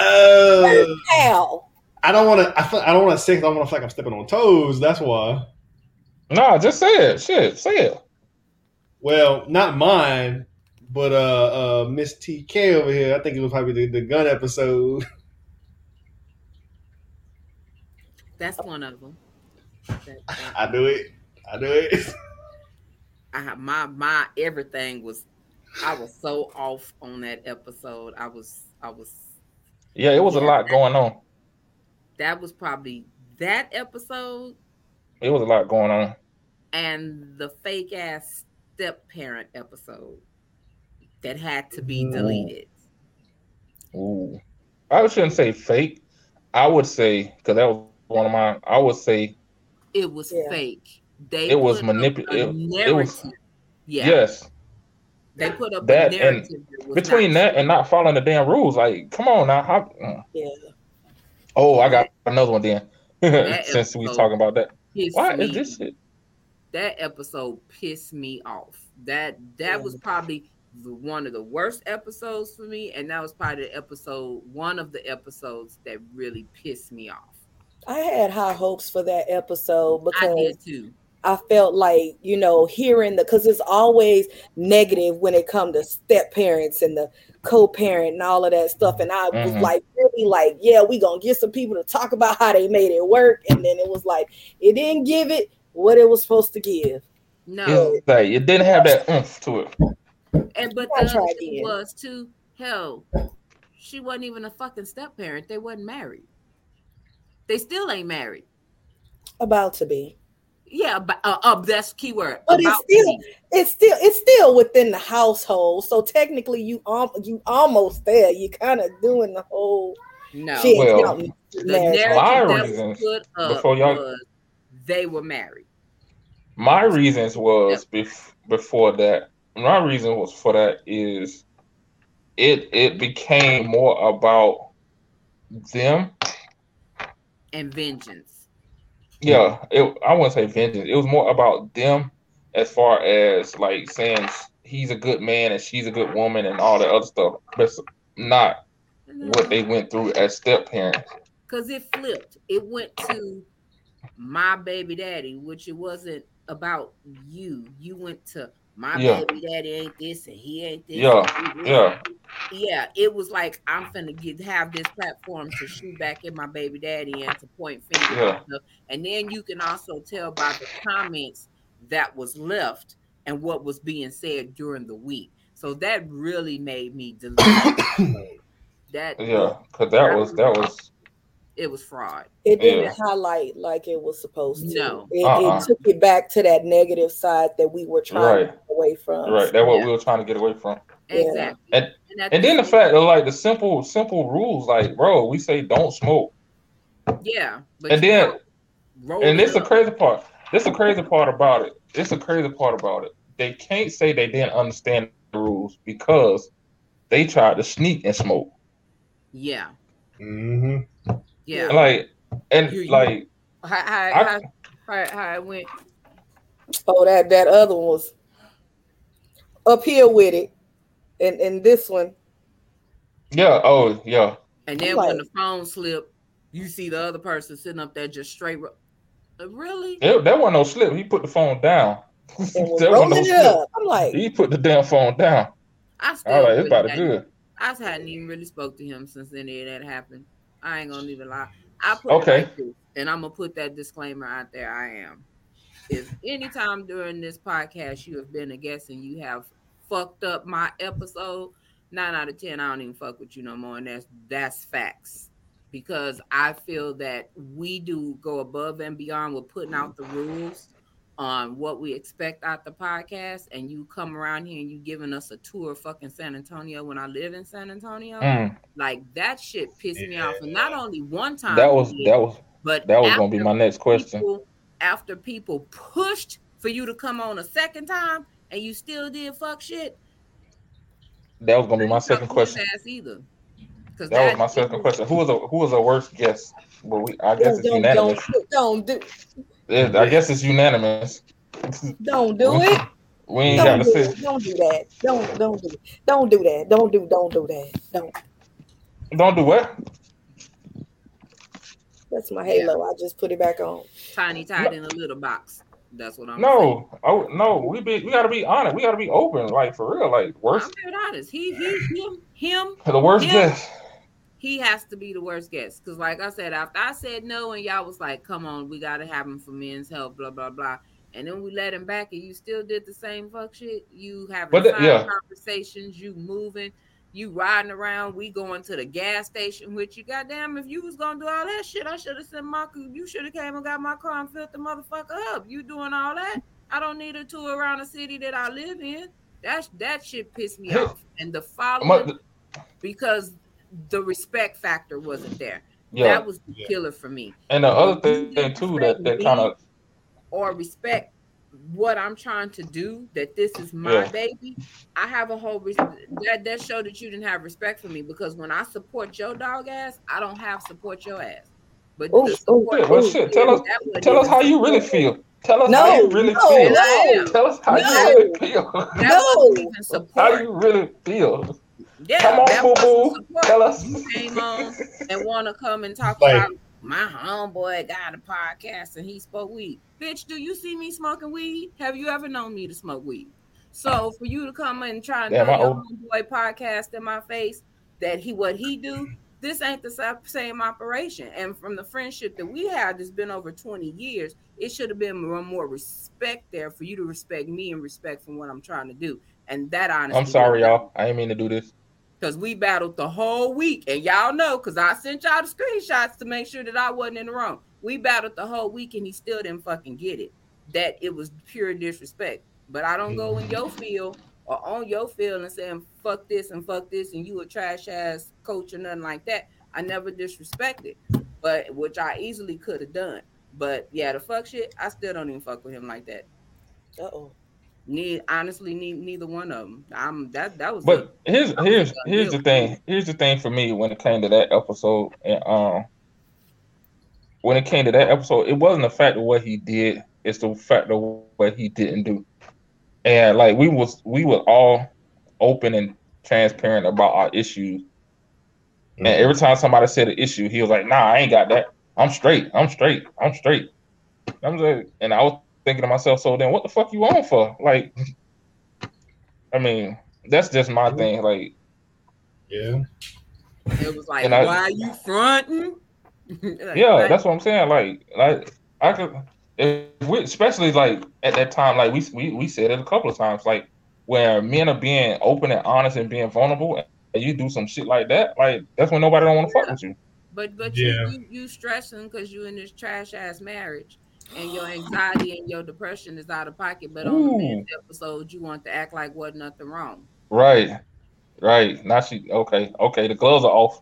Uh, How? I don't want to. I, feel, I don't want to say. 'cause I don't want to feel like I'm stepping on toes. That's why. Nah, just say it. Shit, say it. Well, not mine, but uh, uh, Miss TK over here. I think it was probably the, the gun episode. That's one of them. That- that- I do it. I do it. I have my my everything was. I was so off on that episode. I was. I was. Yeah, it was a lot going on. That was probably that episode It was a lot going on. and the fake ass step parent episode that had to be Ooh. deleted. Ooh, I shouldn't say fake. I would say because that was one of my. I would say It was Yeah. fake. They it was put up a manipulated. It, narrative. was yeah, yes. They put up that a and narrative that Between not that and not following the damn rules, like, come on now. How, mm. Yeah. Oh, I got another one then. Since we episode talking about that, why me. is this shit? that episode pissed me off. That that was probably the, one of the worst episodes for me, and that was probably the episode one of the episodes that really pissed me off. I had high hopes for that episode because I because did too. I felt like, you know, hearing the because it's always negative when it comes to step parents and the co-parent and all of that stuff. And I was Mhm. like, really like, yeah, we gonna get some people to talk about how they made it work. And then it was like, it didn't give it what it was supposed to give. No, It's like it didn't have that oomph to it. and but the try other thing was too. Hell, she wasn't even a fucking step parent. They wasn't married. They still ain't married. About to be. Yeah, but uh, uh that's keyword. But it's About to still be. it's still it's still within the household. So technically you um you almost there. You kind of doing the whole no. shit. Well, counting the narrative My that was reasons put up before y'all- was they were married. My reasons was bef- before that. My reason was for that is it it became more about them. and vengeance. Yeah, it, I wouldn't say vengeance. It was more about them as far as like saying he's a good man and she's a good woman and all that other stuff. But not what they went through as step parents. Because it flipped. It went to my baby daddy, which it wasn't about you. You went to my Yeah. baby daddy ain't this and he ain't this. Yeah, yeah. Yeah, it was like I'm finna get have this platform to shoot back at my baby daddy and to point fingers Yeah. and stuff. And then you can also tell by the comments that was left and what was being said during the week. So that really made me delete. that Yeah, because that was that was it was fraud. It didn't Yeah. highlight like it was supposed to. No. It, Uh-uh. it took it back to that negative side that we were trying Right. to get away from. right. That's what we were trying to get away from. Yeah. Exactly. And at and then the fact that like the simple simple rules, like bro, we say don't smoke, yeah, but and then and it this the up. crazy part. This is the crazy part about it. This the crazy part about it. They can't say they didn't understand the rules because they tried to sneak and smoke. yeah, Mm-hmm. Yeah. Like and You- you- like how, how, I- how, how, how it went. Oh, that that other one was up here with it, and and this one. yeah, oh yeah, And then Like- when the phone slipped, you see the other person sitting up there just straight. ro- Really? There, there wasn't no slip. He put the phone down. And was There wasn't rolling no slip. up. I'm like, He put the damn phone down. I I still was it's about to hadn't- good. I hadn't even really spoke to him since any of that happened. I ain't gonna even lie. I put Okay. like this, and I'm gonna put that disclaimer out there. I am. If anytime during this podcast you have been a guest and you have fucked up my episode, nine out of ten, I don't even fuck with you no more, and that's that's facts. Because I feel that we do go above and beyond with putting out the rules on what we expect out the podcast, and you come around here and you giving us a tour of fucking San Antonio when I live in San Antonio, Mm. like that shit pissed me off. And not only one time, That was did, that was but that was gonna be my next question. people- after people pushed for you to come on a second time and you still did fuck shit. That was gonna be my second ain't fucking his question. Ass either. Because That was my second question. Who was a who was a worst guest? Well, we I guess Don't, it's don't, unanimous. don't, don't do, Yeah, I guess it's unanimous. don't do it. We ain't Don't got to do say. Don't do that. Don't, don't do, don't do that. Don't do, don't do that. Don't. Don't do what? That's my halo. I just put it back on. tiny tied in a little box. That's what I'm saying. No, oh no, we be we gotta be honest. We gotta be open, like for real. Like I'm worst, being honest. He, he, him, him. the worst him, guest. He has to be the worst guest. Cause like I said, after I said no, and y'all was like, "Come on, we gotta have him for men's health," blah blah blah. And then we let him back, and you still did the same fuck shit. You having But that- side yeah. conversations, you moving, you riding around. We going to the gas station with you. Goddamn, if you was gonna do all that shit, I should have sent my. You should have came and got my car and filled the motherfucker up. You doing all that? I don't need a tour around the city that I live in. That that shit pissed me Hey, off. And the following because the respect factor wasn't there. yeah, That was the killer for me. and the other You thing, too that that kind of Or respect what I'm trying to do, that this is my Yeah. baby. I have a whole res- that that showed that you didn't have respect for me because when I support your dog ass, I don't have support your ass. But Ooh, the ooh, support shit. Well, shit. Tell us, tell us how you really feel. Tell us No, how you really no, feel. And I am. Tell us how No. you really feel. No. how you really feel. Yeah, Come on, boo boo. Tell us. You came on and want to come and talk Like- about my homeboy got a podcast and he spoke weed. Bitch, do you see me smoking weed? Have you ever known me to smoke weed? So for you to come and try and Damn, throw my your old- homeboy podcast in my face that he what he do, this ain't the same operation. And from the friendship that we had that's been over 20 years, it should have been more, more respect there for you to respect me and respect from what I'm trying to do. And that honestly I'm sorry, y'all. I didn't mean to do this. Because we battled the whole week, and y'all know because I sent y'all the screenshots to make sure that I wasn't in the wrong. We battled the whole week, and he still didn't fucking get it. That it was pure disrespect. But I don't go in your field or on your field and saying fuck this and fuck this, and you a trash ass coach or nothing like that. I never disrespected, but which I easily could have done. But yeah, the fuck shit, I still don't even fuck with him like that. Uh oh. Need honestly, need neither one of them. I'm that that was. But it. here's was here's here's deal the thing. Here's the thing for me when it came to that episode, and um, when it came to that episode, it wasn't the fact of what he did; it's the fact of what he didn't do. And like we was we were all open and transparent about our issues. And every time somebody said an issue, he was like, "Nah, I ain't got that. I'm straight. I'm straight. I'm straight." I'm like, and I was thinking to myself, so then what the fuck you on for? Like, I mean, that's just my thing. Like, Yeah. It was like, And I- why you fronting? Like, yeah, what? that's what I'm saying. Like, like I could, if we, especially like at that time, like we we we said it a couple of times, like where men are being open and honest and being vulnerable, and you do some shit like that, like that's when nobody don't want to fuck with you. But but Yeah. you, you you stressing because you in this trash ass marriage, and your anxiety and your depression is out of pocket. But on the mm. Ooh. men's episode, you want to act like wasn't nothing wrong. Right, right. Now she okay, okay. The gloves are off.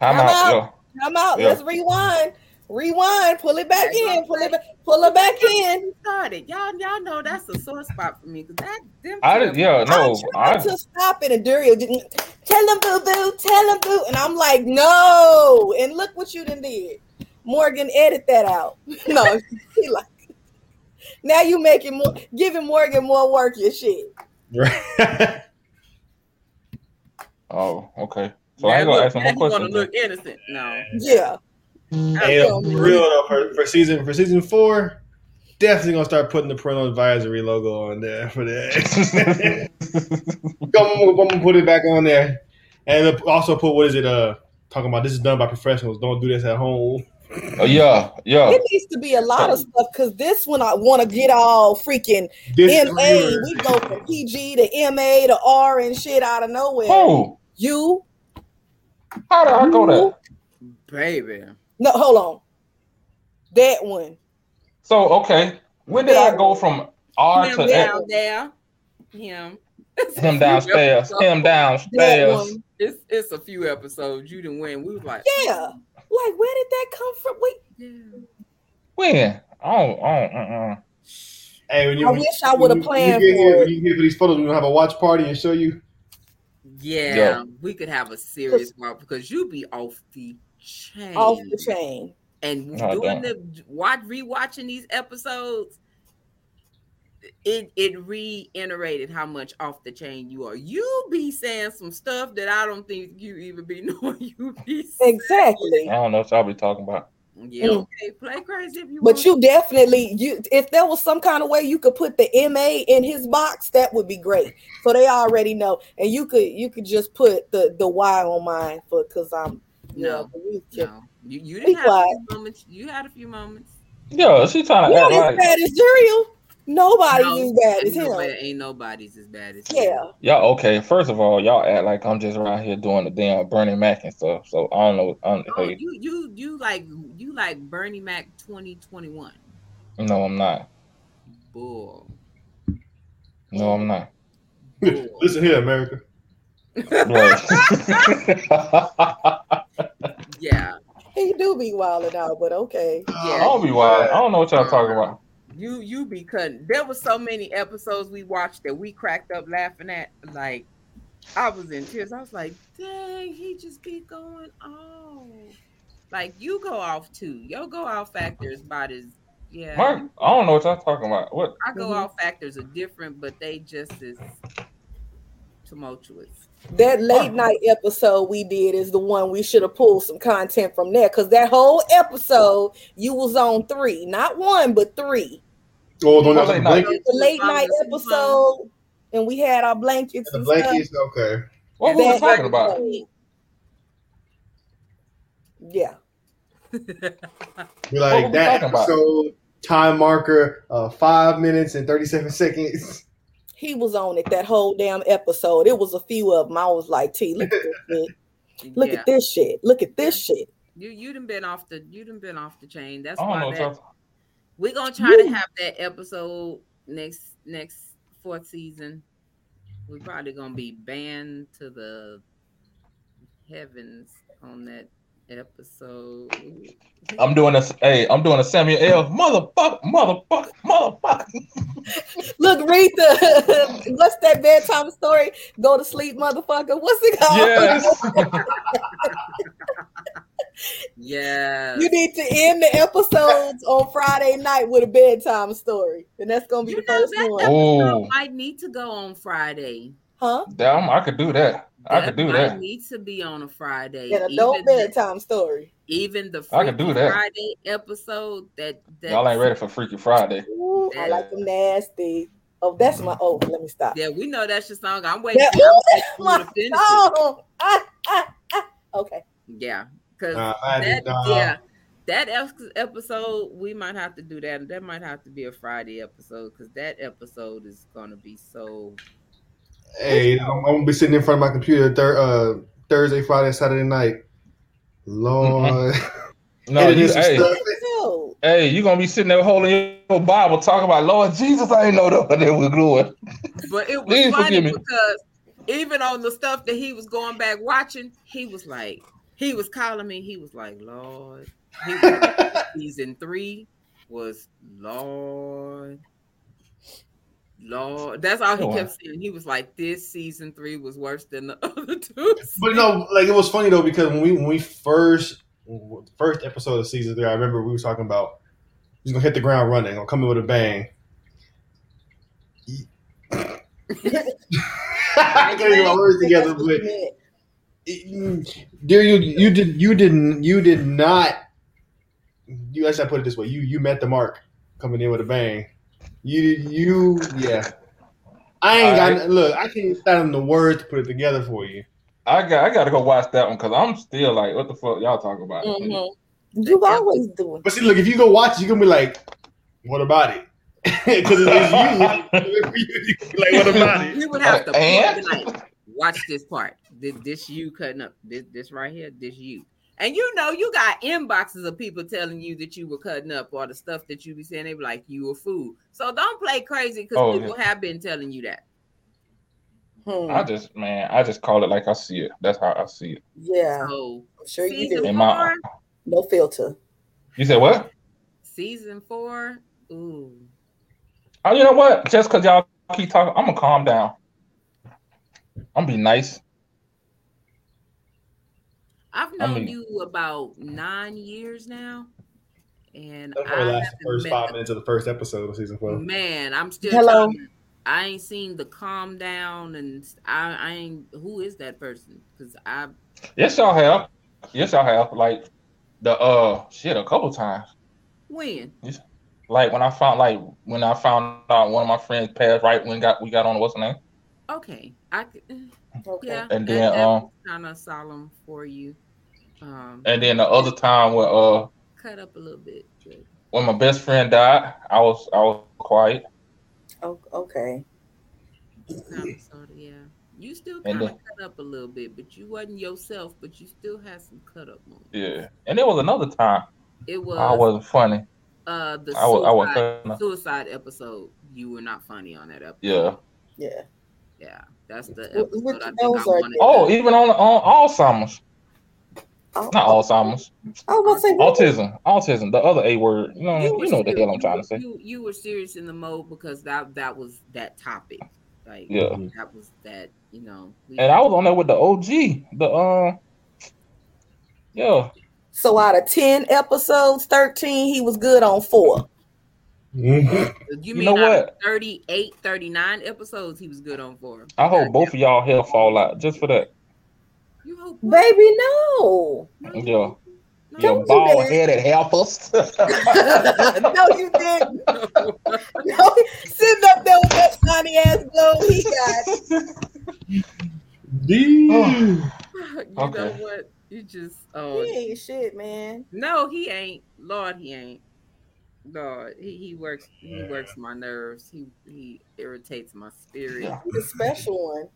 Time Time out. out. Yo. Come out. Yeah. Let's rewind. Rewind. Pull it back There in. Pull it back. Pull it back in. Started, y'all y'all know that's a sore spot for me because that them. I two- did, yeah, no, I I, tried to stop it, and Dario didn't. Tell him, boo boo. Tell him, boo. And I'm like, no. And look what you done did. Morgan, edit that out. no, he like. Now you making more, giving Morgan more work. Your shit. Right. oh, okay. So Now I ain't gonna look- ask him now more he wanna look innocent. No, Yeah. Hey, yo, for real though, for, for season for season four, definitely gonna start putting the parental advisory logo on there for that. I'm gonna put it back on there, and also put what is it? Uh, talking about this is done by professionals. Don't do this at home. Oh, yeah, yeah. It needs to be a lot of stuff because this one I want to get all freaking This MA. We go from PG to MA to R and shit out of nowhere. Who? You How did I go there? baby. no, hold on. That one. So okay, When did I go from R Him to down X? there. Him. Him downstairs. Him That downstairs. It's it's a few episodes. You didn't win. We was like, Yeah. Like, where did that come from? Wait, yeah. When? Oh, oh, uh-uh. Hey, when you, I wish I would've planned you get here, for when you get here for these photos, we're gonna have a watch party and show you. Yeah, Yeah. we could have a serious one because you be off the chain. off the chain. And Oh, doing damn. the watch rewatching these episodes, it it reiterated how much off the chain you are. You be saying some stuff that I don't think you even be knowing you be saying. Exactly. I don't know what y'all be talking about. Yeah, Mm. okay, play crazy if you want. But you definitely you if there was some kind of way you could put the MA in his box, that would be great. So they already know. And you could you could just put the the Y on mine for because I'm No, yeah, you no, you you didn't have a few moments. You had a few moments. Yeah, she trying to Not act as like bad as Duriel. Nobody's No, as bad as ain't him. nobody, ain't nobody's as bad as him. Yeah. y'all okay. First of all, y'all act like I'm just around here doing the damn Bernie Mac and stuff. So I don't know. I don't, Oh, hey, you you you like you like Bernie Mac 2021. no, I'm not. Bull. No, I'm not. Bull. Listen here, America. Yeah. He do be wilding out, but okay. I don't be wild. I don't know what y'all talking about. You you be cutting. There was so many episodes we watched that we cracked up laughing at. Like I was in tears. I was like, dang, he just be going off. Like you go off too. Your go off factor is about as yeah. Mark, I don't know what y'all talking about. What? I go Mhm. off factors are different, but they just as tumultuous. That late night episode we did is the one we should have pulled some content from there because that whole episode you was on three, not one but three. Oh, don't have late the. The late night episode, and we had our blankets The and stuff. blankets, okay. What were we That- talking about? Yeah. Be What like we that talking about? episode time marker, uh, five minutes and thirty seven seconds. He was on it that whole damn episode. It was a few of them. I was like, T, look at this shit. Look Yeah. at this shit. Look at this shit. You you done been off the you done been off the chain. That's I don't know why that y'all. We're gonna try to have that episode next next fourth season. We're probably gonna be banned to the heavens on that episode. I'm doing this. Hey, I'm doing a Samuel L. Motherfucker, motherfucker, motherfucker. Look, read the what's that bedtime story? Go to sleep, motherfucker. What's it called? Yes. Yeah. You need to end the episodes on Friday night with a bedtime story, and that's gonna be You the know first that one, episode Oh. might need to go on Friday. huh? Damn, I could do that. I could do might that. Need to be on a Friday. An adult Even the- bedtime story. even the I could do that. Friday episode that, that Y'all ain't ready for Freaky Friday. Ooh, I like them nasty. Oh, that's my. Oh, let me stop. Yeah, we know that's your song. I'm waiting Yeah, for you that's to my finish it. song. Ah, ah, ah. Okay. Yeah, because Nah, I that did yeah that episode we might have to do that. That might have to be a Friday episode because that episode is gonna be so. Hey, I'm, I'm gonna be sitting in front of my computer thir- uh, Thursday, Friday, Saturday night. Lord, No, you, some hey, stuff. Hey, you gonna be sitting there holding your Bible, talking about Lord Jesus. I ain't know that what they was doing. But it was funny because even on the stuff that he was going back watching, he was like, he was calling me. He was like, Lord, he was like, season three was Lord. Lord, that's all he Oh, kept saying. He was like, "This season three was worse than the other two." But no, like it was funny though because when we when we first first episode of season three, I remember we were talking about he's gonna hit the ground running, gonna come in with a bang. I can't get my words together, but you meant. Dear you, you did you didn't you did not. You actually I put it this way: you you met the mark coming in with a bang. You you yeah. I ain't got Alright. look. I can't fathom the words to put it together for you. I got, I got to go watch that one because I'm still like, what the fuck y'all talking about? Mhm. You always do it But see, look, if you go watch, you're gonna be like, "What about it?" Because it's you. like, what about it? You would have to And? Put, like, watch this part. This, this you cutting up. This this right here. This you. And you know, you got inboxes of people telling you that you were cutting up or the stuff that you be saying. They be like, you a fool. So don't play crazy because Oh, people have been telling you that. Hmm. I just man, I just call it like I see it. That's how I see it. Yeah, So I'm sure you season do. In my, No filter. you said what? season four. Ooh. Oh, you know what? Just because y'all keep talking, I'm gonna calm down. I'm gonna be nice. I've I known mean- you about nine years now. And I probably last the first met five minutes of the first episode of season four. Man, I'm still Hello? trying- I ain't seen the calm down and I, I ain't who is that person? Because I Yes, y'all have. Yes, y'all have. Like the uh shit a couple times. when Yes. Like when I found like when I found out one of my friends passed right when got we got on what's the name? Okay. I could Okay. yeah And then, that um, kind of solemn for you. Um And then the other time when uh cut up a little bit. but when my best friend died, I was I was quiet. O- Okay. kind of sort of, yeah. You still kind of cut up a little bit, but you wasn't yourself, but you still had some cut up moments. Yeah. And there was another time It was I wasn't funny. uh the I was I was suicide, suicide episode. You were not funny on that episode. Yeah. Yeah. Yeah, that's the Wh- episode which I think I wanted. Oh, even on on Alzheimer's. Oh, Not Alzheimer's. I was say? Autism. Autism. The other A word. You know, You you know what the hell I'm trying to say. You, you were serious in the mode because that that was that topic. Like Yeah. that was that, you know. And I was on there with the OG. The um Yeah. So out of ten episodes, thirteen, he was good on four. You, You mean know out what? 38, 39 episodes he was good on for. I hope both of y'all hair fall out just for that. You hope Baby, no. Yeah. Don't Your do bald that. headed helpers. no, you didn't. No, sitting up there with that tiny ass glow he got. you Okay. know what? You just oh He ain't shit, man. no, he ain't. Lord, he ain't. Lord, he, he works he works my nerves. He he irritates my spirit. He's a special one.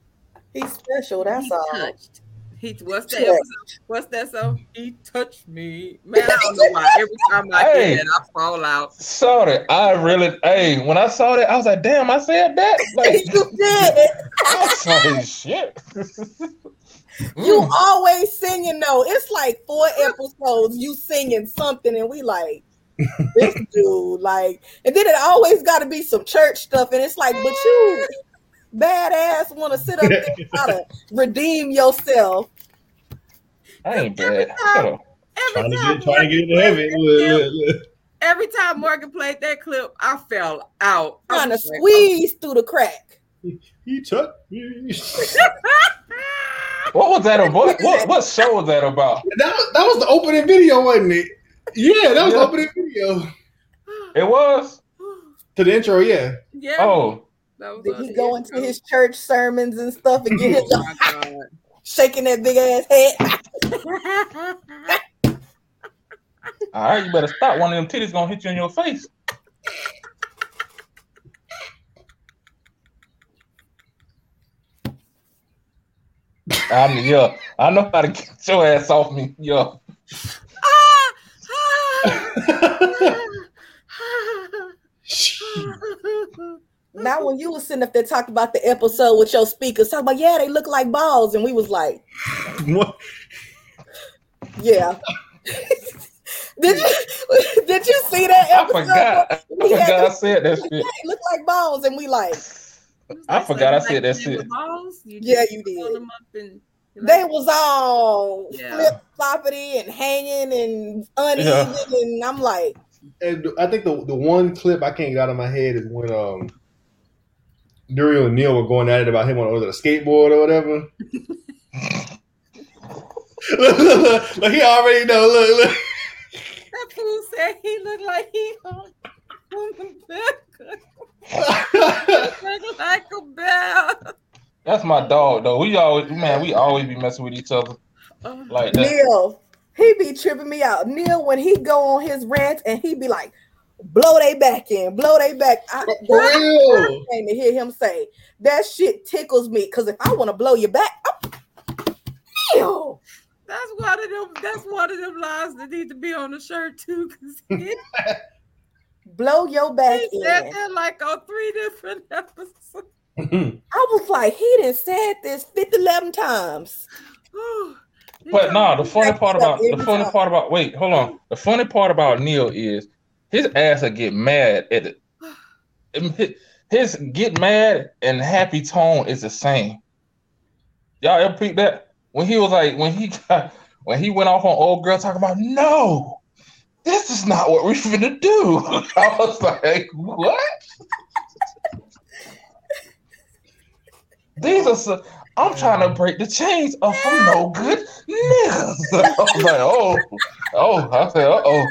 He's special, that's He all. touched. He what's that Touched. episode? What's that song? He touched me. Man, I don't know why. Every time I Hey. hear that, I fall out. Sorry, I really hey, when I saw that, I was like, damn, I said that. Like you did. I'm sorry shit. You always singing though. It's like four episodes you singing something, and we like this dude like, and then it always got to be some church stuff, and it's like, but you badass want to sit up there and try to redeem yourself. I ain't bad. Shut up. Trying Every to get, trying to get into Morgan heaven. played Look, that look, look. every time Morgan played that clip, I fell out. I Trying to like, squeeze through the crack. He took me. What was that? What what what show was that about? That was, that was the opening video, wasn't it? Yeah, that was Yeah. opening video It was? to the intro. Yeah, Yeah. Oh, that was Did he the go into intro. his church sermons and stuff and get his Oh god. shaking that big ass head? all right, you better stop. One of them titties gonna hit you in your face. I mean, yeah, I know how to get your ass off me. Yeah. Now, when you was sitting up there talking about the episode with your speakers, talking about, yeah, they look like balls. And we was like, What? yeah. did you did you see that I episode? forgot. I forgot I said that Yeah, shit. they look like balls. And we like, I forgot I So said you that shit. balls? You Yeah, you did. them up and- you they was all Yeah. flip floppity and hanging and uneven. Yeah. And I'm like, And I think the the one clip I can't get out of my head is when um Duriel and Neil were going at it about him on was it a skateboard or whatever. look, look, look, look, he already know. Look, look. That fool said he looked like he on on the like a bear. That's my dog though. We always man, we always be messing with each other Oh, like that. Neil, he be tripping me out. Neil, when he go on his rant and he be like, blow they back in, blow they back. I, For real. thing to hear him say that shit tickles me because if I want to blow you back, I'm, Neil, That's one of them. That's one of them lines that need to be on the shirt too. Cause he, Blow your back he in. said that like on three different episodes. I was like, he didn't said this 50, 11 times. But no, the funny part about the funny part about wait, hold on. The funny part about Neil is his ass will get mad at it. His get mad and happy tone is the same. Y'all ever peep that? When he was like, when he got, when he went off on old girl talking about no, this is not what we're finna do. I was like, what? These are so, I'm trying to break the chains of some no good niggas. I was like, oh, oh, I said, uh oh.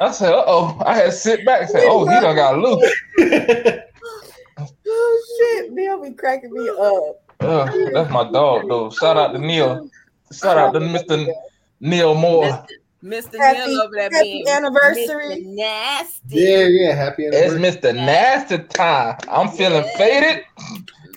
I said, uh oh. I had to sit back and say, oh, he done got loose. Oh shit, Neil be cracking me up. Uh, that's my dog, though. Shout out to Neil. Shout out to Mr. Neil Moore. Mr. Happy- Neil over there happy anniversary. Mr. Nasty. Yeah, yeah. Happy anniversary. It's. Mr. Nasty time. I'm feeling faded,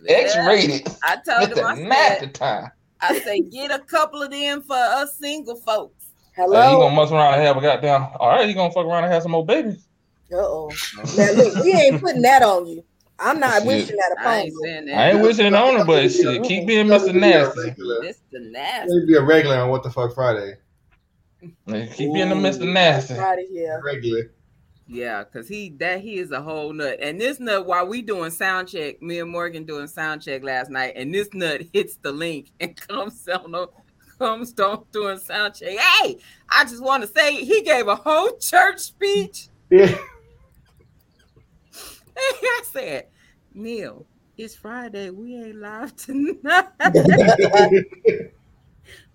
X-rated. I told him, I said, Nasty time. I say, get a couple of them for us single folks. Hey, he Hello. gonna mess around and have a goddamn. All right, he gonna fuck around and have some more babies. Uh oh. Now look, we ain't putting that on you. I'm not Shit. wishing that I upon ain't you. I ain't wishing it on him, but shit, keep being Mr. Nasty. Mr. Nasty. Maybe be a regular on What the Fuck Friday. Keep being the Mr. Nasty. Out of here. Regular. Yeah, cause he that he is a whole nut. And this nut, while we doing sound check, me and Morgan doing sound check last night, and this nut hits the link and comes on the comes on doing sound check. Hey, I just want to say he gave a whole church speech. Yeah. I said, Neil, it's Friday. We ain't live tonight.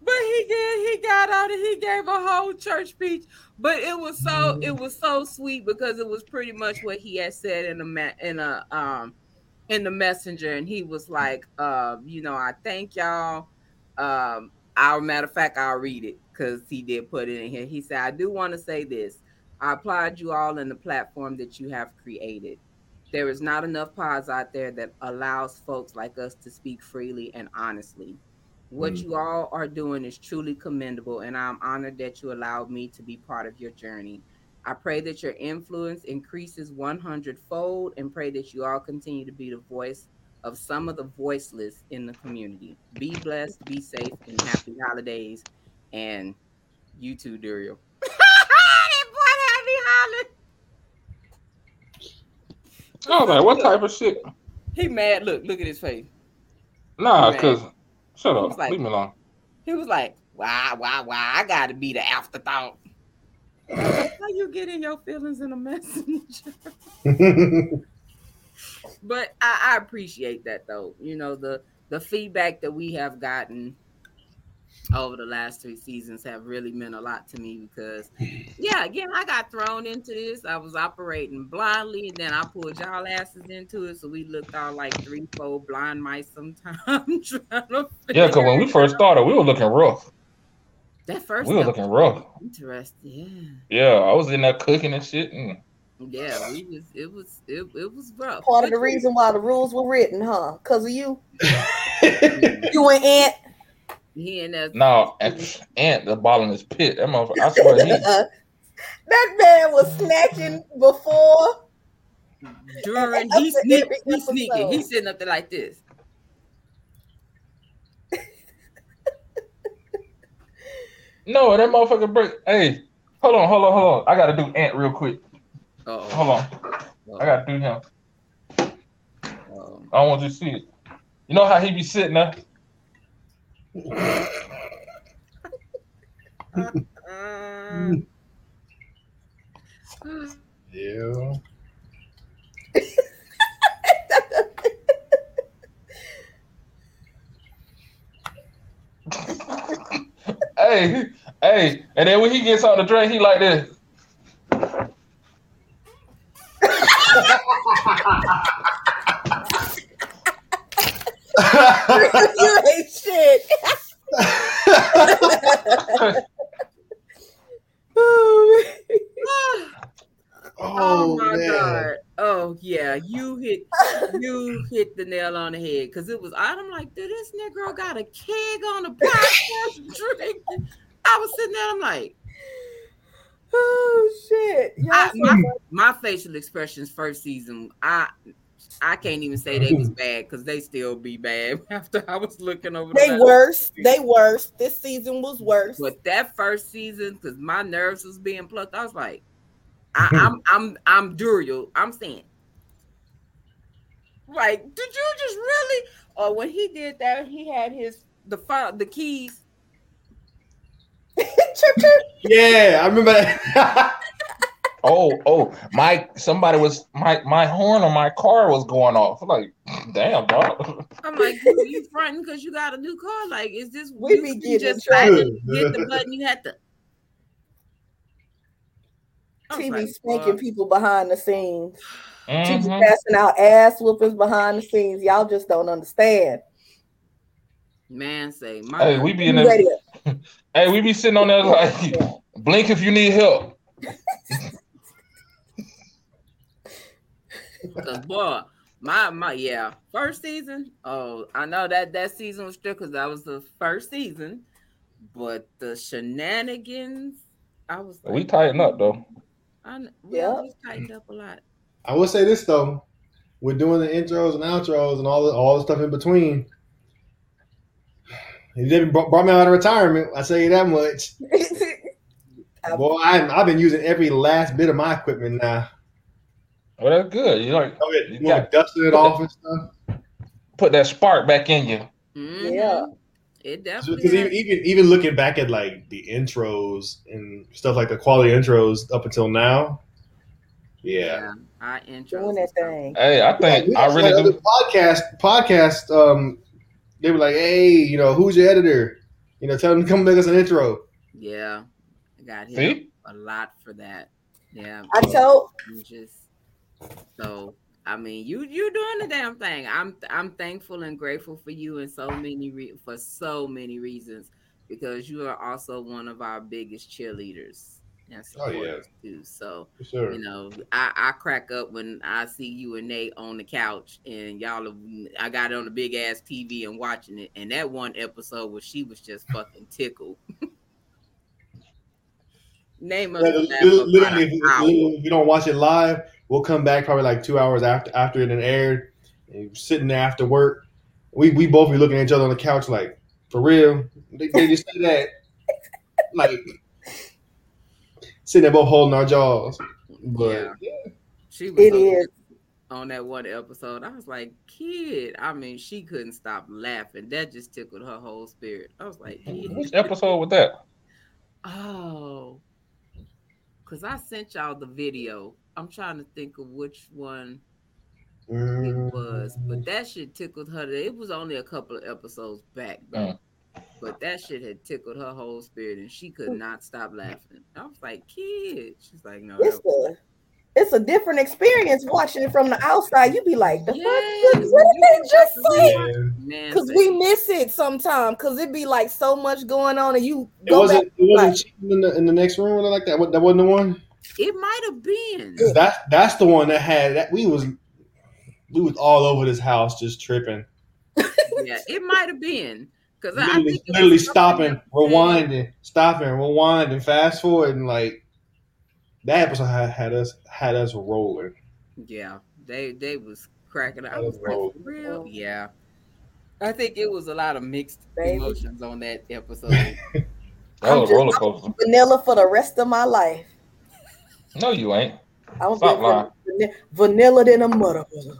But he did. He got out and he gave a whole church speech. But it was so it was so sweet because it was pretty much what he had said in a in a um in the messenger, and he was like, uh, you know, I thank y'all. Um, our matter of fact, I'll read it because he did put it in here. He said, I do want to say this. I applaud you all in the platform that you have created. There is not enough pods out there that allows folks like us to speak freely and honestly. What Mm. you all are doing is truly commendable, and I'm honored that you allowed me to be part of your journey. I pray that your influence increases 100 fold and pray that you all continue to be the voice of some of the voiceless in the community. Be blessed, be safe, and happy holidays. And you too, Duriel. Was like, what type of shit? He mad. Look, look at his face. Nah, cause shut He up. was like- Leave me alone. He was like, "Why, why, why? I got to be the afterthought." How you getting your feelings in a messenger? but I, I appreciate that though. You know the the feedback that we have gotten over the last three seasons have really meant a lot to me because yeah, again, I got thrown into this. I was operating blindly, and then I pulled y'all asses into it. So we looked all like three, four blind mice sometimes Yeah, cause when we first started, we were looking rough. that first We were looking rough. Interesting, Yeah, Yeah, I was in there cooking and shit. And yeah, yeah. We was it was it, it was rough. Part of the reason why the rules were written, huh? Because of you. you and Ant. He and that no, Ant Ant the ball in his pit. That motherfucker. I swear he. that man was snatching before. during After he sneak, every he sneaking. episode. He's sitting up there like this. No, that motherfucker break. Hey, hold on, hold on, hold on. I gotta do Ant real quick. Oh, Hold on. I gotta do him. I don't want you to see it. You know how he be sitting there? Yeah. Hey, hey, and then when he gets on the drink, he like this. You ain't oh, shit. Oh, my man. god. Oh yeah, you hit you hit the nail on the head because it was. I'm like, dude, this nigga got a keg on the podcast drinking. I was sitting there. I'm like, Oh shit! I, my, my facial expressions first season, I I can't even say they was bad because they still be bad after I was looking over. they the worse. They worse. This season was worse. But that first season, because my nerves was being plucked, I was like, I, I'm I'm I'm Duriel. I'm saying, like, did you just really? Or when he did that, he had his the file, the keys. chirp chirp. Yeah, I remember that. Oh, oh, my somebody was my my horn on my car was going off. I'm like, damn, dog. I'm like, you, you fronting because you got a new car? Like, is this We you, be you getting just in had trouble. to get the button? You had to. TV like, spanking boy. people behind the scenes. TV Mhm. passing out ass whoopings behind the scenes. Y'all just don't understand. Man, say my Hey, we be in You there. Hey, we be sitting on there like, blink if you need help. Cause boy, my my yeah, first season. Oh, I know that that season was still because that was the first season, but the shenanigans, I was like, We tighten up though. I, kn- we Yeah. always tightened up a lot. I will say this though, we're doing the intros and outros and all the all the stuff in between. He didn't brought brought me out of retirement. I say that much. Boy, I've been using every last bit of my equipment now. Well, that's good. You like Oh, yeah, You you got- to dust it off and stuff. put that spark back in you. Mhm. Yeah. it Because definitely. even, even even looking back at like the intros and stuff like the quality intros up until now, yeah. yeah, I intro. Doing that thing. Hey, I think we I really other do. podcast podcast. Um, they were like, "Hey, you know, who's your editor? You know, tell them to come make us an intro." Yeah, I got him See? a lot for that. Yeah, I told just so I mean you you doing the damn thing. I'm I'm thankful and grateful for you in so many re- for so many reasons because you are also one of our biggest cheerleaders and Oh, yeah. too. So sure. you know I, I crack up when I see you and Nate on the couch and y'all are, I got it on the big ass TV and watching it and that one episode where she was just fucking tickled. Name of Yeah, laugh li- about literally, if, literally, if you don't watch it live, we'll come back probably like two hours after after it had aired. And sitting there after work, we we both be looking at each other on the couch like, for real? They, they just say that, like sitting there both holding our jaws. But Yeah. She was it so is. on that one episode. I was like, kid. I mean, she couldn't stop laughing. That just tickled her whole spirit. I was like, kid. Which episode was that? Oh, because I sent y'all the video. I'm trying to think of which one it mm. was, but that shit tickled her. It was only a couple of episodes back, though. Mm. But that shit had tickled her whole spirit, and she could not stop laughing. I was like, kid. She's like, no. It's a it's a different experience watching it from the outside. You'd be like, the Yes, fuck? What did they just say? Because we miss it sometimes. Because it'd be like so much going on, and you it go wasn't back. it wasn't like- in the in the next room or like that. What that wasn't the one. It might have been. That that's the one that had that we was we was all over this house just tripping. Yeah, it might have been because I, I literally, think it literally stopping, that was said- rewinding, stopping, rewinding, fast forward, and like that episode had, had us had us rolling. Yeah, they they was cracking. up. I was was like, real. Yeah, I think it was a lot of mixed Baby. emotions on that episode. That I'm was just- a roller coaster. vanilla for the rest of my life. No, you ain't. I'm Stop lying. van- vanilla than a motherfucker.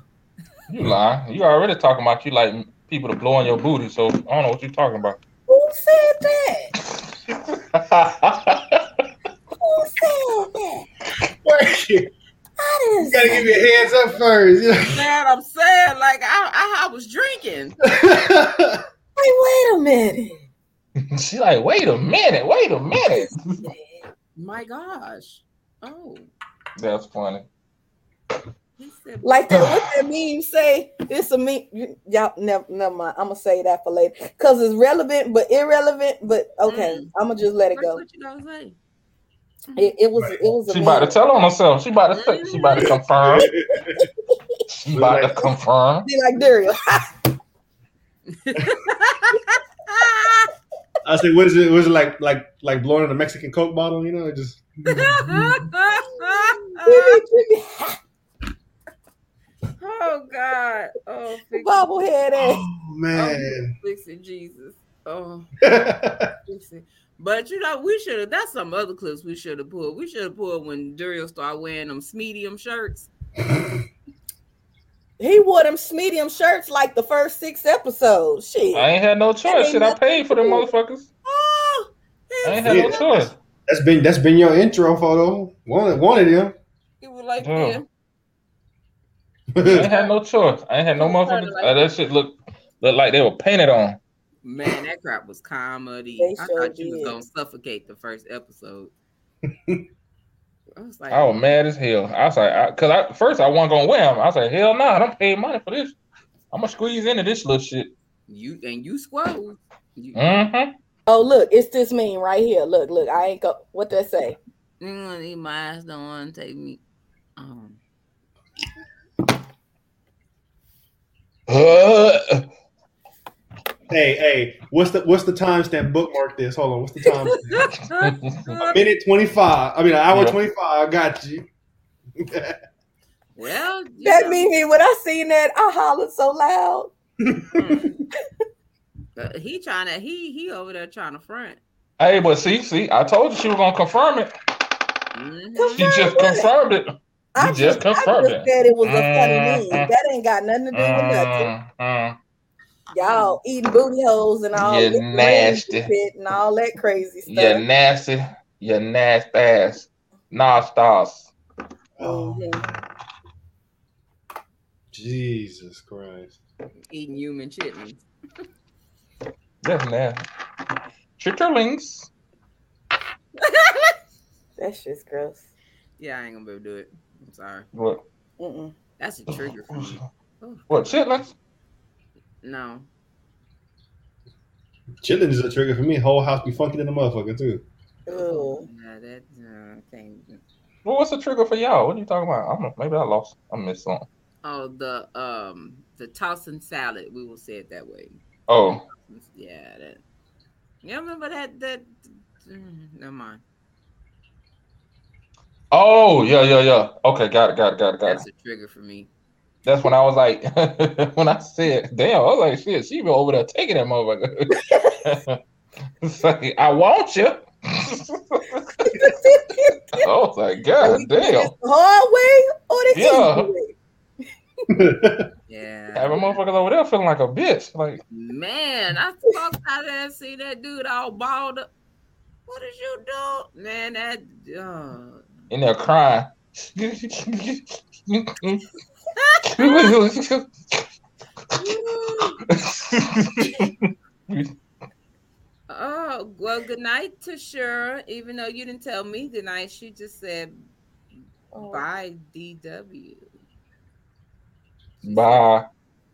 You lying. You already talking about you like people to blow on your booty. So I don't know what you're talking about. Who said that? Who said that? you I didn't gotta give your hands up first. you know? Man, I'm saying like I, I I was drinking. Hey, wait a minute. she like, wait a minute, wait a minute. My gosh. Oh, That's funny. Like that, what that meme say? It's a meme. you- Y'all, never, never mind. I'm gonna say that for later because it's relevant but irrelevant. But okay, Mm. I'm gonna just let it What- go. What you gonna say? It, it was it was She about to tell on herself. She about to say, she about to confirm. She about to confirm. Be like Dario. I said, what is it? Was it like like like blowing in a Mexican Coke bottle? You know, it just oh God. Oh, fix it. bobblehead ass. oh man. Oh, fix it, Jesus. Oh, fix it. But you know, we should have. That's some other clips we should have pulled. We should have pulled when Dario started wearing them medium shirts. He wore them medium shirts like the first six episodes. Shit. I ain't had no choice. Shit, I paid for them motherfuckers. Oh, I ain't had no choice. That's been that's been your intro photo. One one of them. He was like, Oh. yeah. I ain't had no choice. I ain't had no motherfuckers. Uh, that shit look look like they were painted on. Man, that crap was comedy. They I sure thought you was gonna suffocate the first episode. I was like, I was mad as hell. I was like, I, cause I first I wasn't gonna wear them. I was like, hell no, I don't pay money for this. I'm gonna squeeze into this little shit. you and you squirrel. You, Mm-hmm. Oh, look, it's this meme right here. Look, look. I ain't go. What that say? Mm, these my eyes don't want to take me. Um, Uh, Hey, hey, what's the what's the timestamp? Bookmark this. Hold on, what's the time? a minute twenty five. I mean, an hour Yeah. twenty five. I got you. well, you That know, meme. When I seen that, I hollered so loud. uh, he trying to he he over there trying to front. hey, but see, see, I told you she was gonna confirm it. Mhm. She just confirmed it. I You just I confirmed just it. said it was a funny Mhm. meme. That ain't got nothing to do with nothing. Mm, mm. Y'all eating booty holes and all You licking nasty. and shit and all that crazy stuff. You stuff. nasty, you nasty ass. Nah, stars. Oh. Jesus Christ. Eating human chitlins. That's nasty. Chitterlings. That's just gross. Yeah, I ain't gonna be able to do it. I'm sorry. What? Mm-mm. That's a trigger for me. What? Chitlins? No. Chillin' is a trigger for me. Whole house be funky than a motherfucker too. Ugh. Yeah, that uh, can't. Well, what's the trigger for y'all? What are you talking about? I don't know. Maybe I lost. I missed something. Oh, the um the tossing salad. We will say it that way. Oh, Yeah, that. You remember that that? mm, Never mind. oh, yeah, yeah, yeah. Okay, got it, got it, got it, got That's it. a trigger for me. That's when I was like, when I said, "Damn," I was like, "Shit, she been over there taking that motherfucker." it's like, I want you. I was like, God damn. The hard way or the Yeah. easy way? Yeah. Having motherfuckers over there feeling like a bitch. Like, Man, I walked out there and see that dude all balled up. What did you do? Man, that uh, in there crying. oh well good night Tashira. Even though you didn't tell me good night, she just said Oh. bye DW. Bye.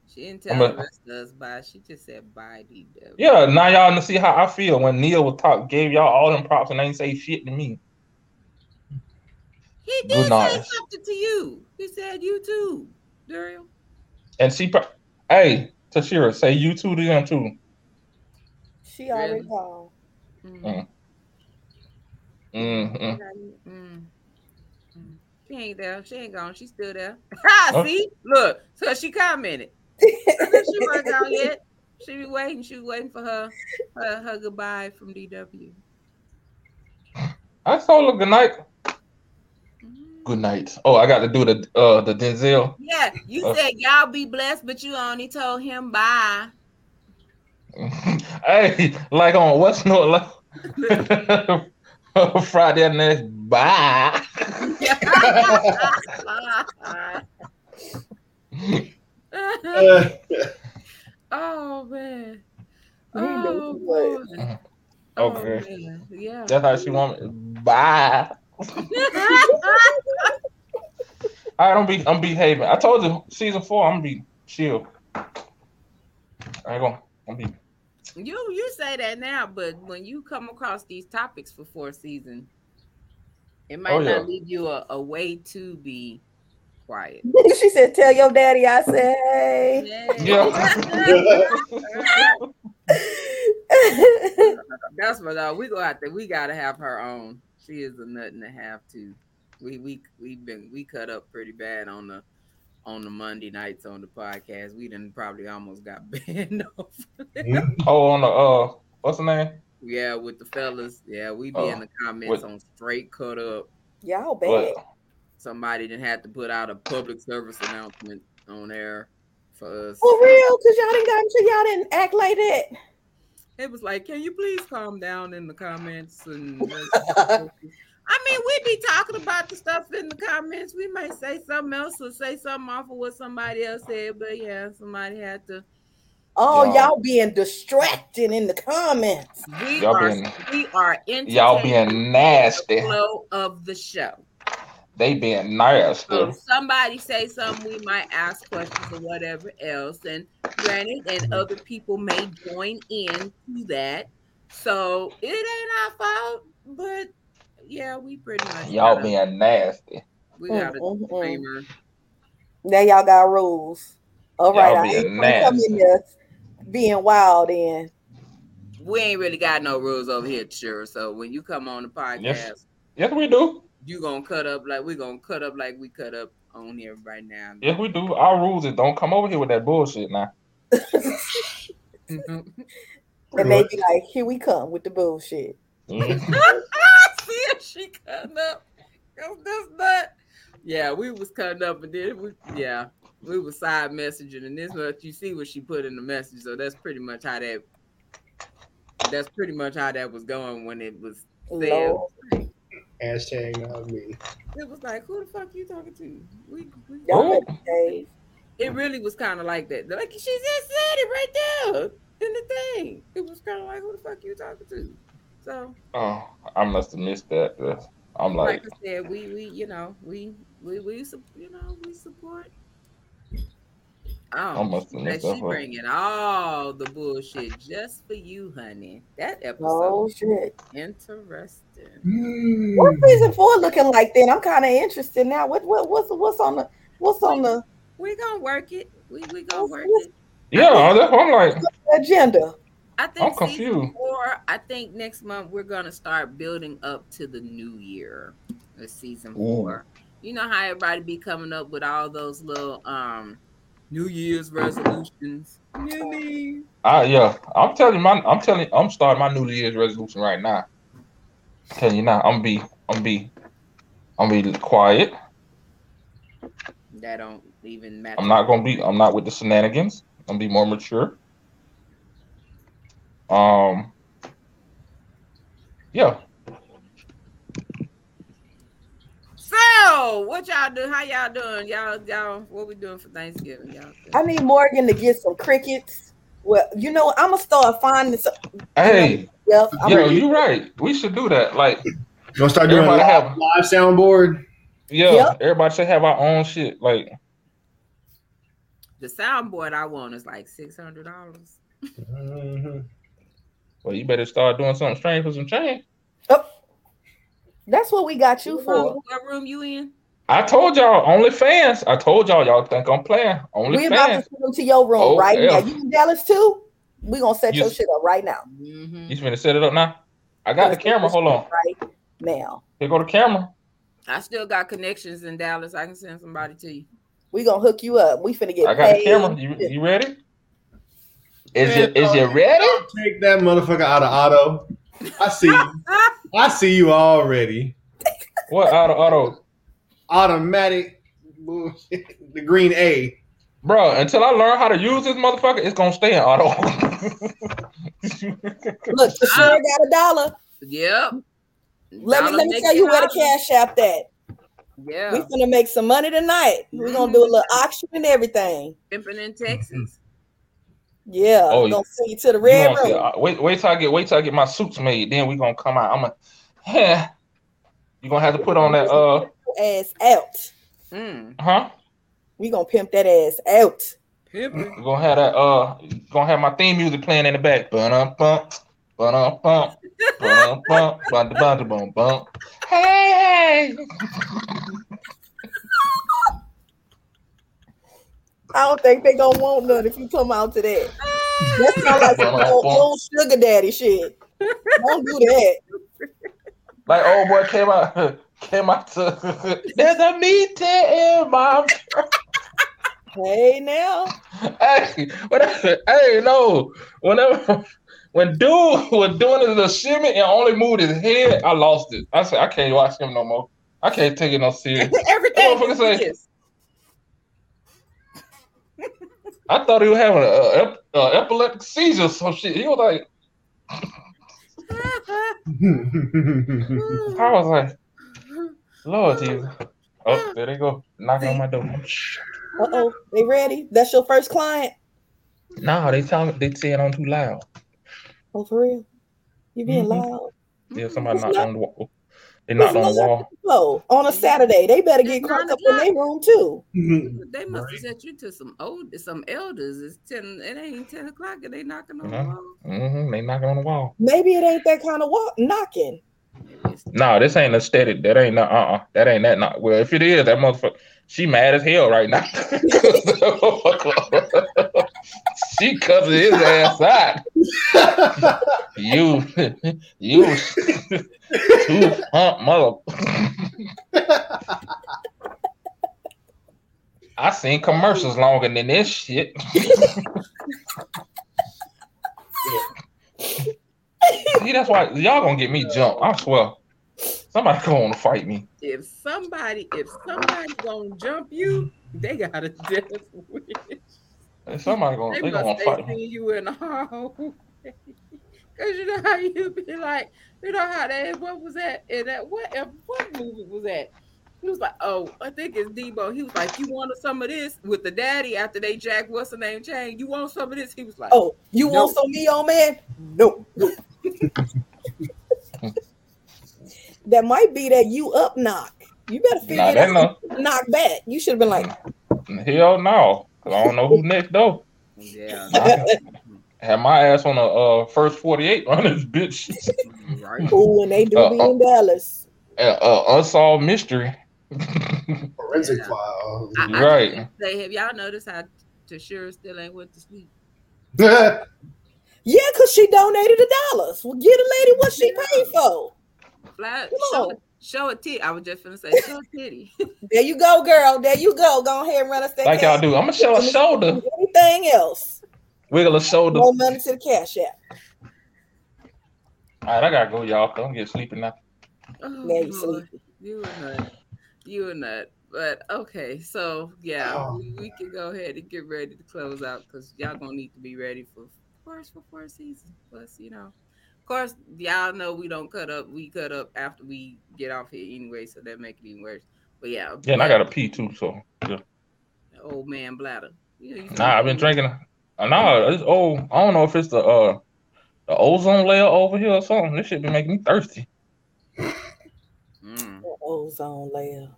She didn't tell I'm a- the rest of us bye. She just said bye DW. Yeah, now y'all gonna see how I feel when Neil was talk gave y'all all them props and they ain't say shit to me. He Good did say night. something to you. He said you too, Duriel. And she, pro- hey, Tashira, say you too to them too. She already Really? gone. Mm. Mm. Mm-mm. Mm. She ain't there. She ain't gone. She's still there. Ha! Oh. See, look. So she commented. she wasn't gone yet. She be waiting. She was waiting for her, her her goodbye from DW. I told her good night. Good night. Oh, I got to do the uh the Denzel. Yeah, you Uh. said y'all be blessed, but you only told him bye. hey, like on what's no like Friday night. Bye. Oh man. Oh, what. boy. Oh, Okay. man. Yeah. That's how she want me. Bye. I don't be. I'm behaving. I told you season four. I'm gonna be chill. I ain't gonna. I'm be. You you say that now, but when you come across these topics for fourth season, It might Oh, not yeah. leave you a, a way to be quiet. she said, "Tell your daddy I say." hey." That's what uh, we go out there. We gotta have her on. She is a nut and a half too. We we we been we cut up pretty bad on the on the Monday nights on the podcast. We done probably almost got banned off. Oh, on the uh, what's the name? Yeah, with the fellas. Yeah, we be Oh, in the comments with- on straight cut up. Y'all bad. What? Somebody didn't have to put out a public service announcement on air for us. For real, cause y'all didn't got into y'all didn't act like that. It was like, can you please calm down in the comments? And I mean, we be talking about the stuff in the comments. We may say something else or say something off of what somebody else said, but yeah, somebody had to. Oh, Y'all- y'all being distracted in the comments. We Y'all are being- we are Y'all being nasty. the flow of the show. They being nasty. So if somebody say something, we might ask questions or whatever else. And granted, and other people may join in to that. So it ain't our fault, but yeah, we pretty much Y'all gotta- being nasty. we got a Mm, mm, mm. disclaimer. Now y'all got rules. All Y'all right, I ain't gonna come in there being wild in. We ain't really got no rules over here, sure. So when you come on the podcast, Yes. Yes, we do. you gonna cut up like we gonna cut up like we cut up on here right now. Yes, we do. Our rules is don't come over here with that bullshit now. And they be like, here we come with the bullshit. Mhm. See if she cutting up. 'Cause That's not. Yeah, we was cutting up, and then we yeah we were side messaging, and this much you see what she put in the message. So that's pretty much how that. That's pretty much how that was going when it was said. Lord. Hashtag not me. It was like, who the fuck you talking to? We, we Y'all better behave. it really was kind of like that. Like she just said it right there in the thing. It was kind of like, who the fuck you talking to? So, Oh, I must have missed that. That's- I'm like, like, I said, we we you know we we we you know we support. I Oh, must have that she bringing all the bullshit just for you, honey. That episode Oh shit. interesting. What season four looking like then? I'm kind of interested now. What what what's what's on the what's on the We gonna work it. We we gonna What's- work what's- it. Yeah, that's what I'm like. agenda? I think I'm confused. four. I think next month we're gonna start building up to the new year. The season four. You know how everybody be coming up with all those little um New Year's resolutions. New me. Ah, yeah. I'm telling my, I'm telling, I'm starting my New Year's resolution right now. telling you now, I'm be, I'm be, I'm be quiet. That don't even match. I'm not gonna be, I'm not with the shenanigans. I'm be more mature. Um, yeah. So what y'all do? How y'all doing? Y'all y'all what we doing for Thanksgiving? Y'all I need Morgan to get some crickets. Well, you know, I'm gonna start finding some. Hey, Yep, I'm yo, gonna- you right. We should do that. Like, You gonna start doing Everybody live, have- live soundboard? yeah, Yep. everybody should have our own shit. Like, the soundboard I want is like six hundred dollars. Mhm. well, you better start doing something strange for some change. That's what we got you What for. what room you in? I told y'all, only fans. I told y'all, y'all think I'm playing. Only We about to fans. send them to your room Oh, right yeah. now. You in Dallas too? We gonna set You- your shit up right now. Mm-hmm. You finna set it up now? I got the camera. Hold on. Right now. Here go the camera. I still got connections in Dallas. I can send somebody to you. We gonna hook you up. We finna get I got the camera. You, you ready? Is Man, you is ready? Take that motherfucker out of auto. I see you. I see you already. What auto auto? Automatic bullshit. The green A. Bro, until I learn how to use this motherfucker, it's gonna stay in auto. Look, the sure I got a dollar. Yep. Let me let me make tell you where the cash app at. Yeah. We're gonna make some money tonight. We're gonna do a little auction and everything. Pimping in Texas. Yeah, Oh, we're gonna send you to the red room. uh, wait, wait till I get wait till I get my suits made. Then we gonna come out. I'm a yeah. You gonna have to put on that uh Ass out. Mm. huh? We gonna pimp that ass out. Pimping. We're gonna have that uh gonna have my theme music playing in the back. Bum bum Ba-dum, bum, ba-dum, bum, bum, bum. Hey, hey. I don't think they gonna want none if you come out to that. That sound like some old, old sugar daddy shit. Don't do that. Like old boy came out, came out to. There's a meeting in my. Hey now, hey, whatever. Hey, no. Whenever when dude was doing his little shimmy and only moved his head, I lost it. I said I can't watch him no more. I can't take it no serious. Everything That motherfucker is say- this. I thought he was having a, a, ep- a epileptic seizure or some shit. He was like, I was like, Lord Jesus. Oh, there they go. Knocking on my door. uh oh, they ready? That's your first client? No, they tell they saying I'm too loud. Oh, for real? You being Mhm. loud? Yeah, somebody knocked on the wall. They knocked on the wall. Oh, on a Saturday, they better get crunk up in their room too. They must have set you to some old, some elders. It's ten. It ain't ten o'clock, and they knocking on the Mhm. wall. hmm They knocking on the wall. Maybe it ain't that kind of walk knocking. No, this ain't aesthetic. That ain't uh uh That ain't that. Not well. If it is, that motherfucker. She mad as hell right now. she cussing his ass out. you, you, two hump mother. I seen commercials longer than this shit. See, that's why y'all gonna get me jumped. I swear. Somebody gonna want to fight me. If somebody, if somebody gonna jump you, they got a death wish. Somebody gonna They they gonna fight have me. you in the hallway. Cause you know how you be like, you know how that what was that in that what what movie was that? He was like, oh, I think it's Debo. He was like, you want some of this with the daddy after they jack what's the name chain? You want some of this? He was like, Oh, you No. want some me, old man? No. that might be that you up knock. You better figure Nah, it that out. Knock back. You should have been like, Hell no, 'cause I don't know who next though. Yeah. Had my ass on a uh, first forty eight on this bitch. right. Ooh, and they do Uh, be uh, in Dallas. Uh, uh, unsolved mystery. Forensic file. I, I Right. say, have y'all noticed how Tashira still ain't went to sleep? Yeah, because she donated a dollars. Well, get a lady what she paid for. Flat, Come show, on. a- show a titty. I was just gonna say, show a titty. There you go, girl. There you go. Go ahead and run us that Like y'all do. I'm gonna show a shoulder, Anything else? wiggle a shoulder. No All money to the cash app. All right, I gotta go, y'all. 'cause I'm getting sleepy now. Oh, Now you Lord. You a nut. You a nut. But okay, so yeah, Oh. we, we can go ahead and get ready to close out because y'all gonna need to be ready for, of course, for fourth season. Plus, you know, of course, y'all know we don't cut up. We cut up after we get off here anyway, so that make it even worse. But yeah, Yeah, and I got a pee too. So yeah. old man bladder. Yeah, you Nah, I've been drinking. Uh, nah, it's oh, I don't know if it's the uh the ozone layer over here or something. This shit been making me thirsty. Mm. The ozone layer.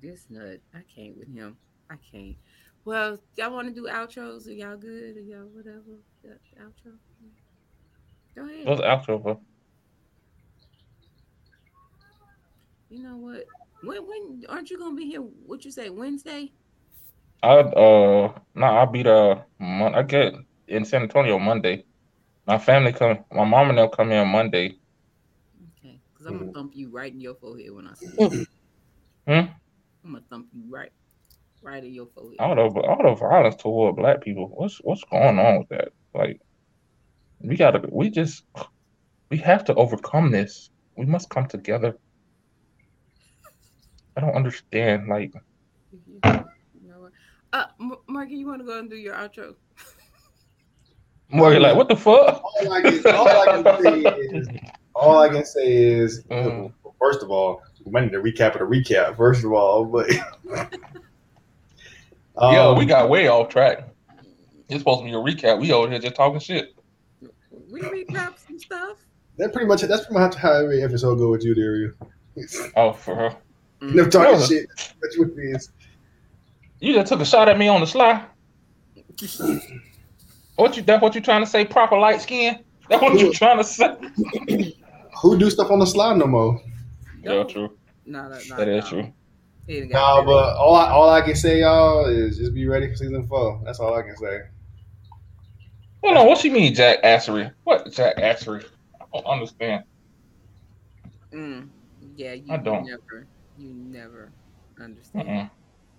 This nut, I can't with him. I can't. Well, y'all want to do outros? Are y'all good? Are y'all whatever? Outro. Go ahead. What's for? You know what? When when aren't you gonna be here? What you say Wednesday? I uh nah, I'll be the I get in San Antonio Monday. My family come. My mom and them come here Monday. Okay, because I'm gonna thump you right in your forehead when I see you. Hmm? I'm gonna thump you right, right in your forehead. All the all the violence toward black people. What's what's going on with that? Like we gotta. We just we have to overcome this. We must come together. I don't understand. Like You? Uh, M- Marky, you want to go and do your outro? Morgan, like what the fuck? All I can, all I can say is, all I can say is Mhm. first of all, we might need to recap of the recap. First of all, but Yo, Um, we got way off track. It's supposed to be a recap. We over here just talking shit. We recap some stuff. that pretty much that's pretty much how every episode go with you, Dario. Oh, for her. Mm. No talking Yeah. shit. That's what it is. You just took a shot at me on the sly. What you that what you trying to say? Proper light skin? That's what you trying to say. Who do stuff on the slide no more? Yeah, true. No, no, no. That is no. true. He done No, got but all I, all I can say, y'all, is just be ready for season four. That's all I can say. Hold on, what she mean, Jack Assery? What Jack Assery? I don't understand. Mm, yeah, you I don't. never, you never understand. Mm-mm.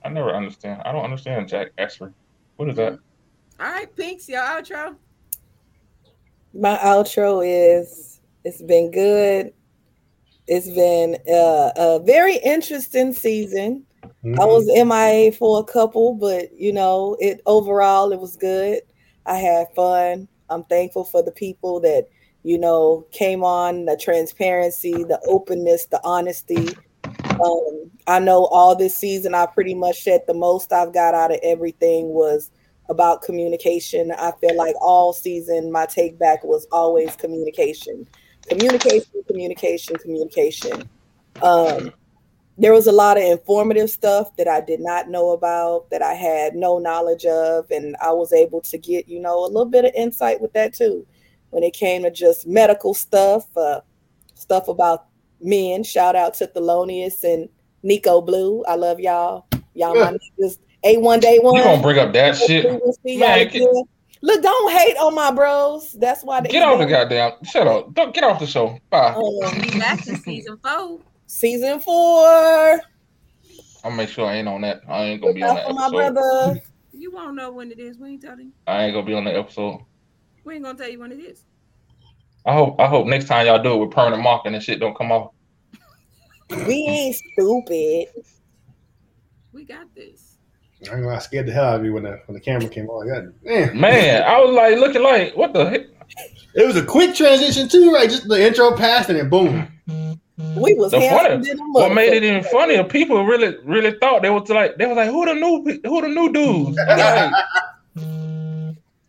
I never understand. I don't understand Jack Assery. What is that? All right, Pinks, your outro. My outro is it's been good. It's been uh, a very interesting season. I was MIA for a couple, but you know, it overall it was good. I had fun. I'm thankful for the people that you know came on, the transparency, the openness, the honesty. Um, I know all this season I pretty much said the most I've got out of everything was about communication. I feel like all season my take back was always communication. Communication, communication, communication. Um, there was a lot of informative stuff that I did not know about, that I had no knowledge of, and I was able to get, you know, a little bit of insight with that too. When it came to just medical stuff, uh, stuff about men. Shout out to Thelonious and Nico Blue. I love y'all. Y'all my niggas. A1 day one. You gonna bring up that shit? We'll see y'all Man, get. Look, don't hate on my bros. That's why they get off the goddamn. Shut up. Don't get off the show. Bye. Um, We back to season four. Season four. I'll make sure I ain't on that. I ain't gonna Look be on that for my brother. You won't know when it is. We ain't telling you. I ain't gonna be on that episode. We ain't gonna tell you when it is. I hope. I hope next time y'all do it with permanent marking and shit don't come off. We ain't stupid. We got this. I ain't gonna I scared the hell out of me when the when the camera came on. God, man. Man, I was like looking like what the heck? It was a quick transition too, right? Just the intro passed and then boom. Mm-hmm. We was The handsome funny, than what made it even funnier? People really, really thought they was like, they was like, who the new, who the new dudes?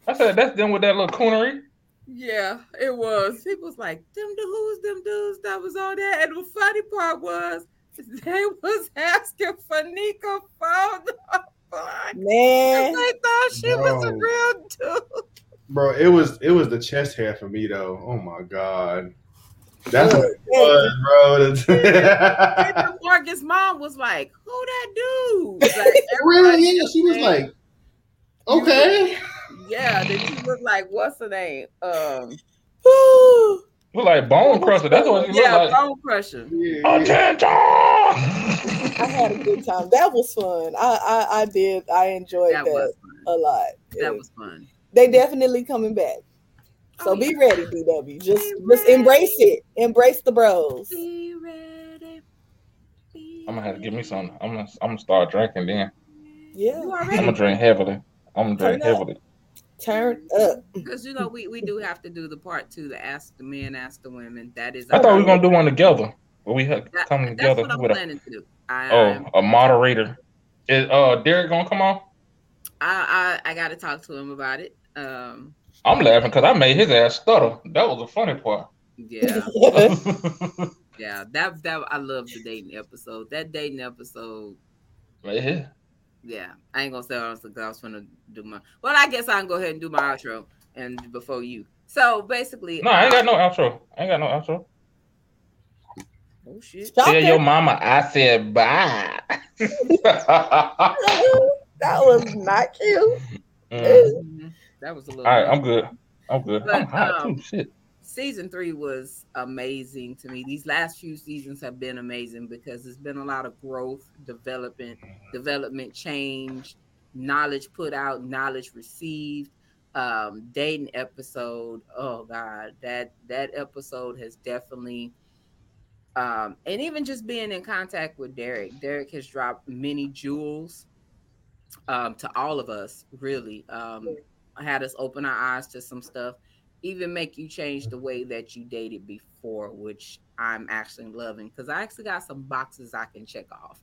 Like, I said that's them with that little coonery. Yeah, it was. People was like, them the who's them dudes that was on there. And the funny part was they was asking for Nico phone number. Man, They thought she was a real dude. Bro, it was it was the chest hair for me though. Oh my god. That's what it was, bro. And Morgan's mom was like, who that dude? Like, really? Yeah, she was saying, like, okay. Yeah, then she looked like what's her name? Um Look like bone crusher. That's what she yeah, looked like. bone crusher. Attention! I had a good time. That was fun. I I, I did. I enjoyed That that, a lot. That was fun. they definitely coming back. So Oh, be yeah. ready, BW. Just Be just ready. embrace it. Embrace the bros. Be ready. Be I'm gonna have to give me some. I'm gonna, I'm gonna start drinking then. Yeah. I'm gonna drink heavily. I'm gonna drink Turn up. heavily. Turn up. because you know we, we do have to do the part two, the ask the men, ask the women. That is I thought we were gonna do one together. But we had that- come that's together what I'm with a planning to do. I, oh a moderator. Is uh Derek gonna come on? I, I I got to talk to him about it. Um, I'm laughing because I made his ass stutter. That was the funny part. yeah, yeah. That that I love the dating episode. That dating episode. Yeah. Yeah, I ain't gonna say honestly because I was gonna do my. Well, I guess I can go ahead and do my outro and before you. So basically, No, I ain't got no outro. I ain't got no outro. Oh shit! Tell your mama I said bye. that was not cute. Mm. That was a little. All right, I'm good. I'm good. I'm But, hot um, too. Shit. season three was amazing to me. These last few seasons have been amazing because there's been a lot of growth, development, development, change, knowledge put out, knowledge received. Um, dating episode. Oh God, that that episode has definitely. Um, and even just being in contact with Derek, Derek has dropped many jewels um, to all of us. Really, um, had us open our eyes to some stuff even make you change the way that you dated before, which I'm actually loving because I actually got some boxes I can check off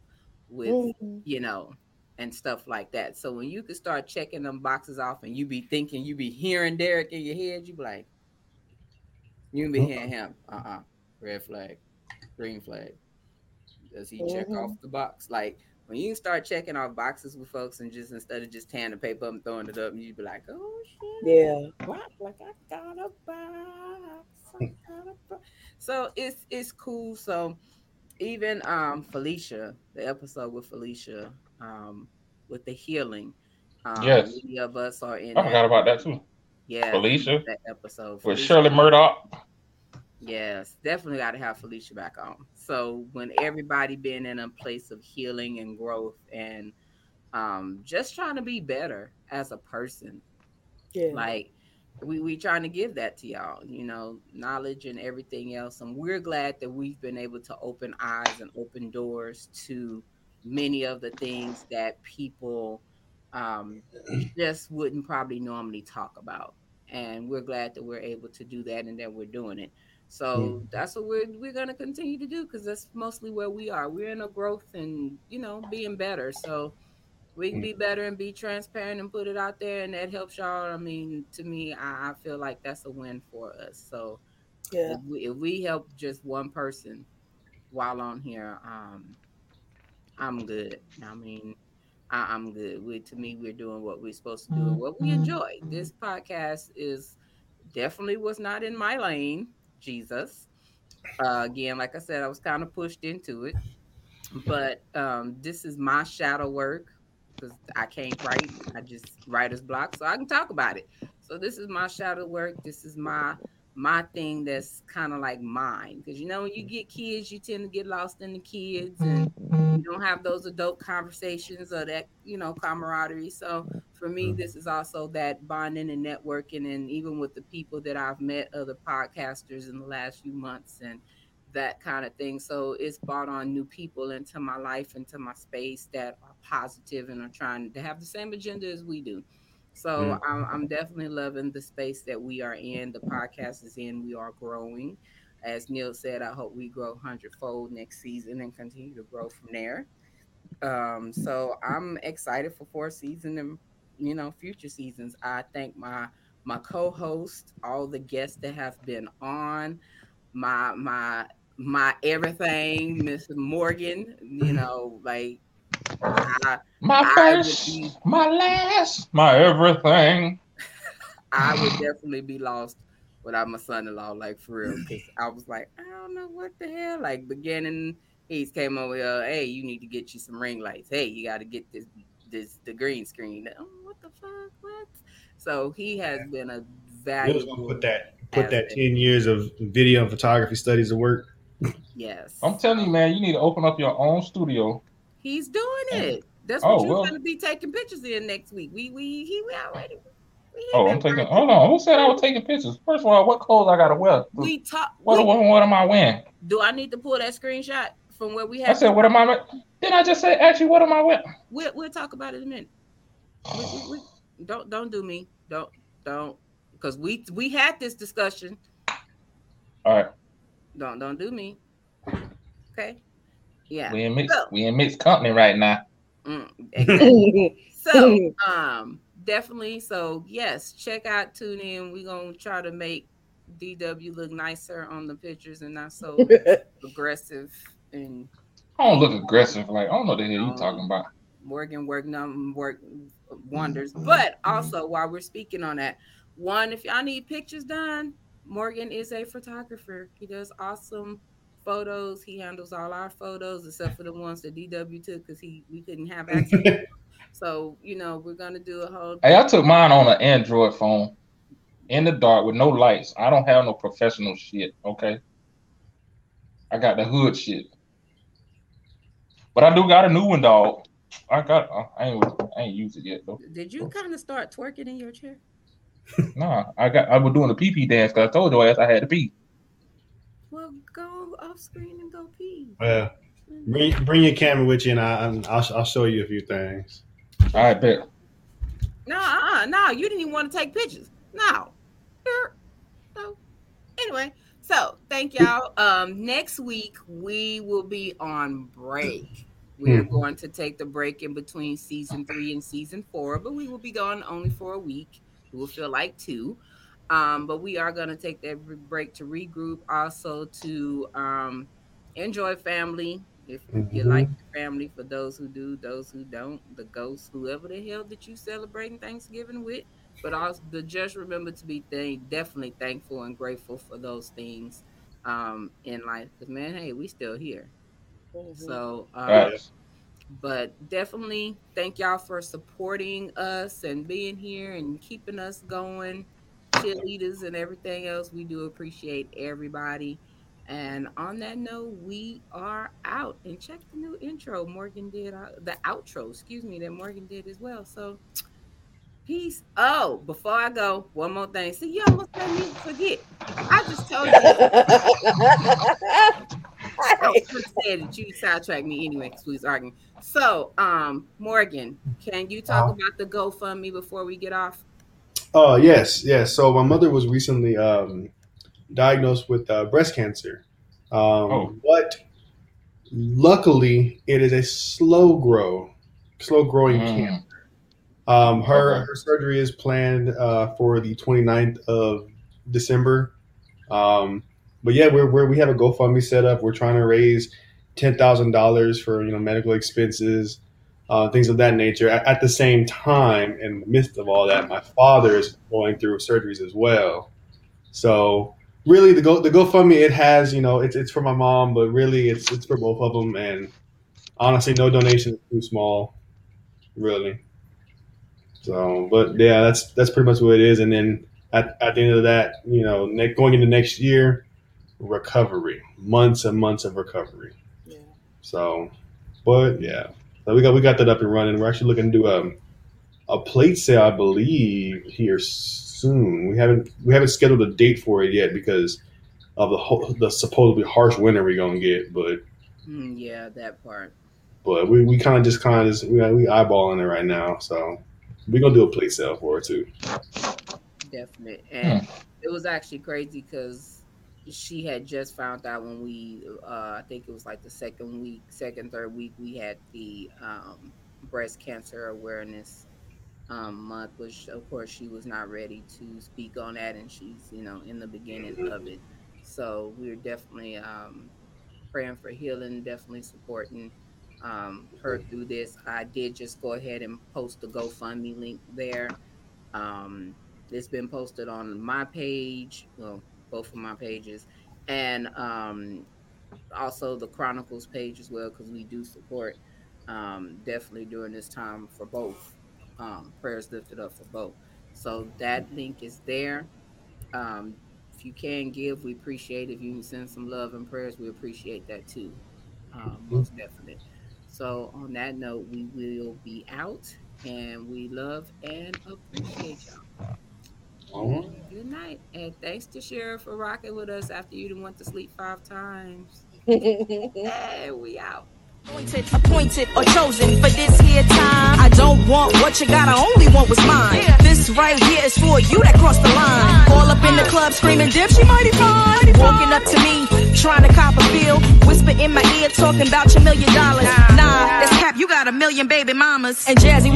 with, Mhm. you know, and stuff like that. So when you can start checking them boxes off and you be thinking, you be hearing Derek in your head, you be like, you be hearing him, uh uh red flag, green flag. Does he check Mhm. off the box? Like when you start checking off boxes with folks and just instead of just tearing the paper up and throwing it up, you'd be like, oh shit, Yeah. What? Like I got a box. I got a box. So it's it's cool. So even um Felicia, the episode with Felicia, um, with the healing. Um, Yes. many of us are in. I forgot about that too. Yeah, Felicia that episode with Shirley Murdock. Yes, definitely got to have Felicia back on. So when everybody been in a place of healing and growth and um just trying to be better as a person, Yeah. like we we trying to give that to y'all, you know, knowledge and everything else. And we're glad that we've been able to open eyes and open doors to many of the things that people um just wouldn't probably normally talk about. And we're glad that we're able to do that and that we're doing it. So that's what we're we're gonna continue to do because that's mostly where we are. We're in a growth and you know being better. So we can be better and be transparent and put it out there, and that helps y'all. I mean, to me, I, I feel like that's a win for us. So Yeah. if we, if we help just one person while on here, um, I'm good. I mean, I, I'm good. We, to me, we're doing what we're supposed to do and what we enjoy. This podcast is definitely was not in my lane. Jesus. Uh, again, like I said, I was kind of pushed into it, but um, this is my shadow work because I can't write. I just writer's block, so I can talk about it. So this is my shadow work. This is my my thing that's kind of like mine because you know when you get kids, you tend to get lost in the kids and you don't have those adult conversations or that you know camaraderie. So for me, this is also that bonding and networking, and even with the people that I've met, other podcasters in the last few months, and that kind of thing. So it's brought on new people into my life, into my space that are positive and are trying to have the same agenda as we do. So I'm, I'm definitely loving the space that we are in. The podcast is in. We are growing. As Neil said, I hope we grow hundredfold next season and continue to grow from there. Um, so I'm excited for fourth season and you know future seasons. I thank my my co-host, all the guests that have been on, my my my everything, Miss Morgan. You mm-hmm. know, like I, My I first, be my last, my everything. I would definitely be lost without my son-in-law, like for real. Because I was like, I don't know what the hell. Like beginning, he's came over here. Hey, you need to get you some ring lights. Hey, you got to get this this the green screen. Oh, what the fuck? What? So he has been a We was valuable. gonna put that put that ten years of video and photography studies to work. Yes, I'm telling you, man, you need to open up your own studio. he's doing it. That's Oh, what you're well. gonna be taking pictures in next week. We we he we already. We, Oh, I'm taking. Hold on. Who said I was taking pictures? First of all, what clothes I gotta wear? we talk. What, we- what, what am I wearing? do I need to pull that screenshot from where we have? I had? said, what am I? Then I just say actually? What am I wearing? We'll we'll talk about it in a minute. We, we, we, don't don't do me. Don't don't because we we had this discussion. All right, Don't don't do me. Okay. Yeah. we in mixed. So, We in mixed company right now. mm, exactly. so um definitely so yes check out tune in we're gonna try to make dw look nicer on the pictures and not so aggressive and I don't look aggressive. Like I don't know the hell you talking about. Morgan work num work wonders. Mm-hmm. But mm-hmm. also while we're speaking on that, one, if y'all need pictures done, Morgan is a photographer. He does awesome photos. He handles all our photos except for the ones that DW took because he we couldn't have access. so you know we're gonna do a whole. Hey, I took mine on an Android phone in the dark with no lights. I don't have no professional shit. Okay, I got the hood shit, but I do got a new one, dog. I got. uh, I ain't. I ain't used it yet though. Did you kind of start twerking in your chair? Nah, I got. I was doing the pee pee dance because I told your ass I had to pee. Well, go off screen and go pee. Well, bring bring your camera with you, and I, I'm- I'll I'll show you a few things. All right, bet. No, uh, no, you didn't even want to take pictures. No. So, Anyway, so thank y'all. Um, next week we will be on break. We're Hmm. going to take the break in between season three and season four, but we will be gone only for a week. It will feel like two. Um, but we are going to take that break to regroup, also to um, enjoy family, If you Mhm. like family, for those who do, those who don't, the ghosts, whoever the hell that you celebrating Thanksgiving with. But also, the just remember to be thank, definitely thankful and grateful for those things um, in life. Because man, hey, we still here. So, um, Facts. but definitely thank y'all for supporting us and being here and keeping us going cheerleaders and everything else. We do appreciate everybody. And on that note we are out. And check the new intro morgan did uh, the outro excuse me that morgan did as well. So peace. Oh before i go one more thing. See you almost made me forget. I just told you I was gonna say that you sidetracked me anyway because we was arguing. So, um, Morgan, can you talk Uh-huh. about the GoFundMe before we get off? Oh yes, yes. So my mother was recently um, diagnosed with uh, breast cancer, um, Oh. but luckily it is a slow grow, slow growing Mm. cancer. Um, her Okay. her surgery is planned uh, for the 29th of December. Um, but yeah, we're, we're we have a GoFundMe set up. We're trying to raise ten thousand dollars for you know medical expenses, uh, things of that nature. At, at the same time, in the midst of all that, my father is going through surgeries as well. So really, the Go the GoFundMe it has you know it's it's for my mom, but really it's it's for both of them. And honestly, no donation is too small, really. So, but yeah, that's that's pretty much what it is. And then at, at the end of that, you know, ne- going into next year, recovery, months and months of recovery. Yeah. So, but yeah, so we got we got that up and running. We're actually looking to do um, a plate sale, I believe, here soon. We haven't we haven't scheduled a date for it yet because of the whole, the supposedly harsh winter we're gonna get. But Hmm, yeah, that part. but we, we kind of just kind of just we we eyeballing it right now. So we're gonna do a plate sale for it too. Definitely, And it was actually crazy because she had just found out when we, uh, I think it was like the second week, second, third week, we had the um, breast cancer awareness um, month, which of course she was not ready to speak on that. And she's, you know, in the beginning of it. So we're definitely um, praying for healing, definitely supporting um, her through this. I did just go ahead and post the GoFundMe link there. Um, it's been posted on my page, well, both of my pages, and um, also the Chronicles page as well, because we do support um, definitely during this time for both. Um, prayers lifted up for both. So that link is there. Um, if you can give, we appreciate. If you can send some love and prayers, we appreciate that too. Um, most definite. So on that note, we will be out, and we love and appreciate y'all. Mm-hmm. Good night, and thanks Tashira for rocking with us after you done went to sleep five times. hey, we out. Appointed, appointed or chosen for this here time. I don't want what you got, I only want what's mine. This right here is for you that crossed the line. All up in the club screaming, dip, she mighty fine. Walking up to me, trying to cop a feel. Whisper in my ear, talking about your million dollars. Nah, that's cap, you got a million baby mamas. And Jazzy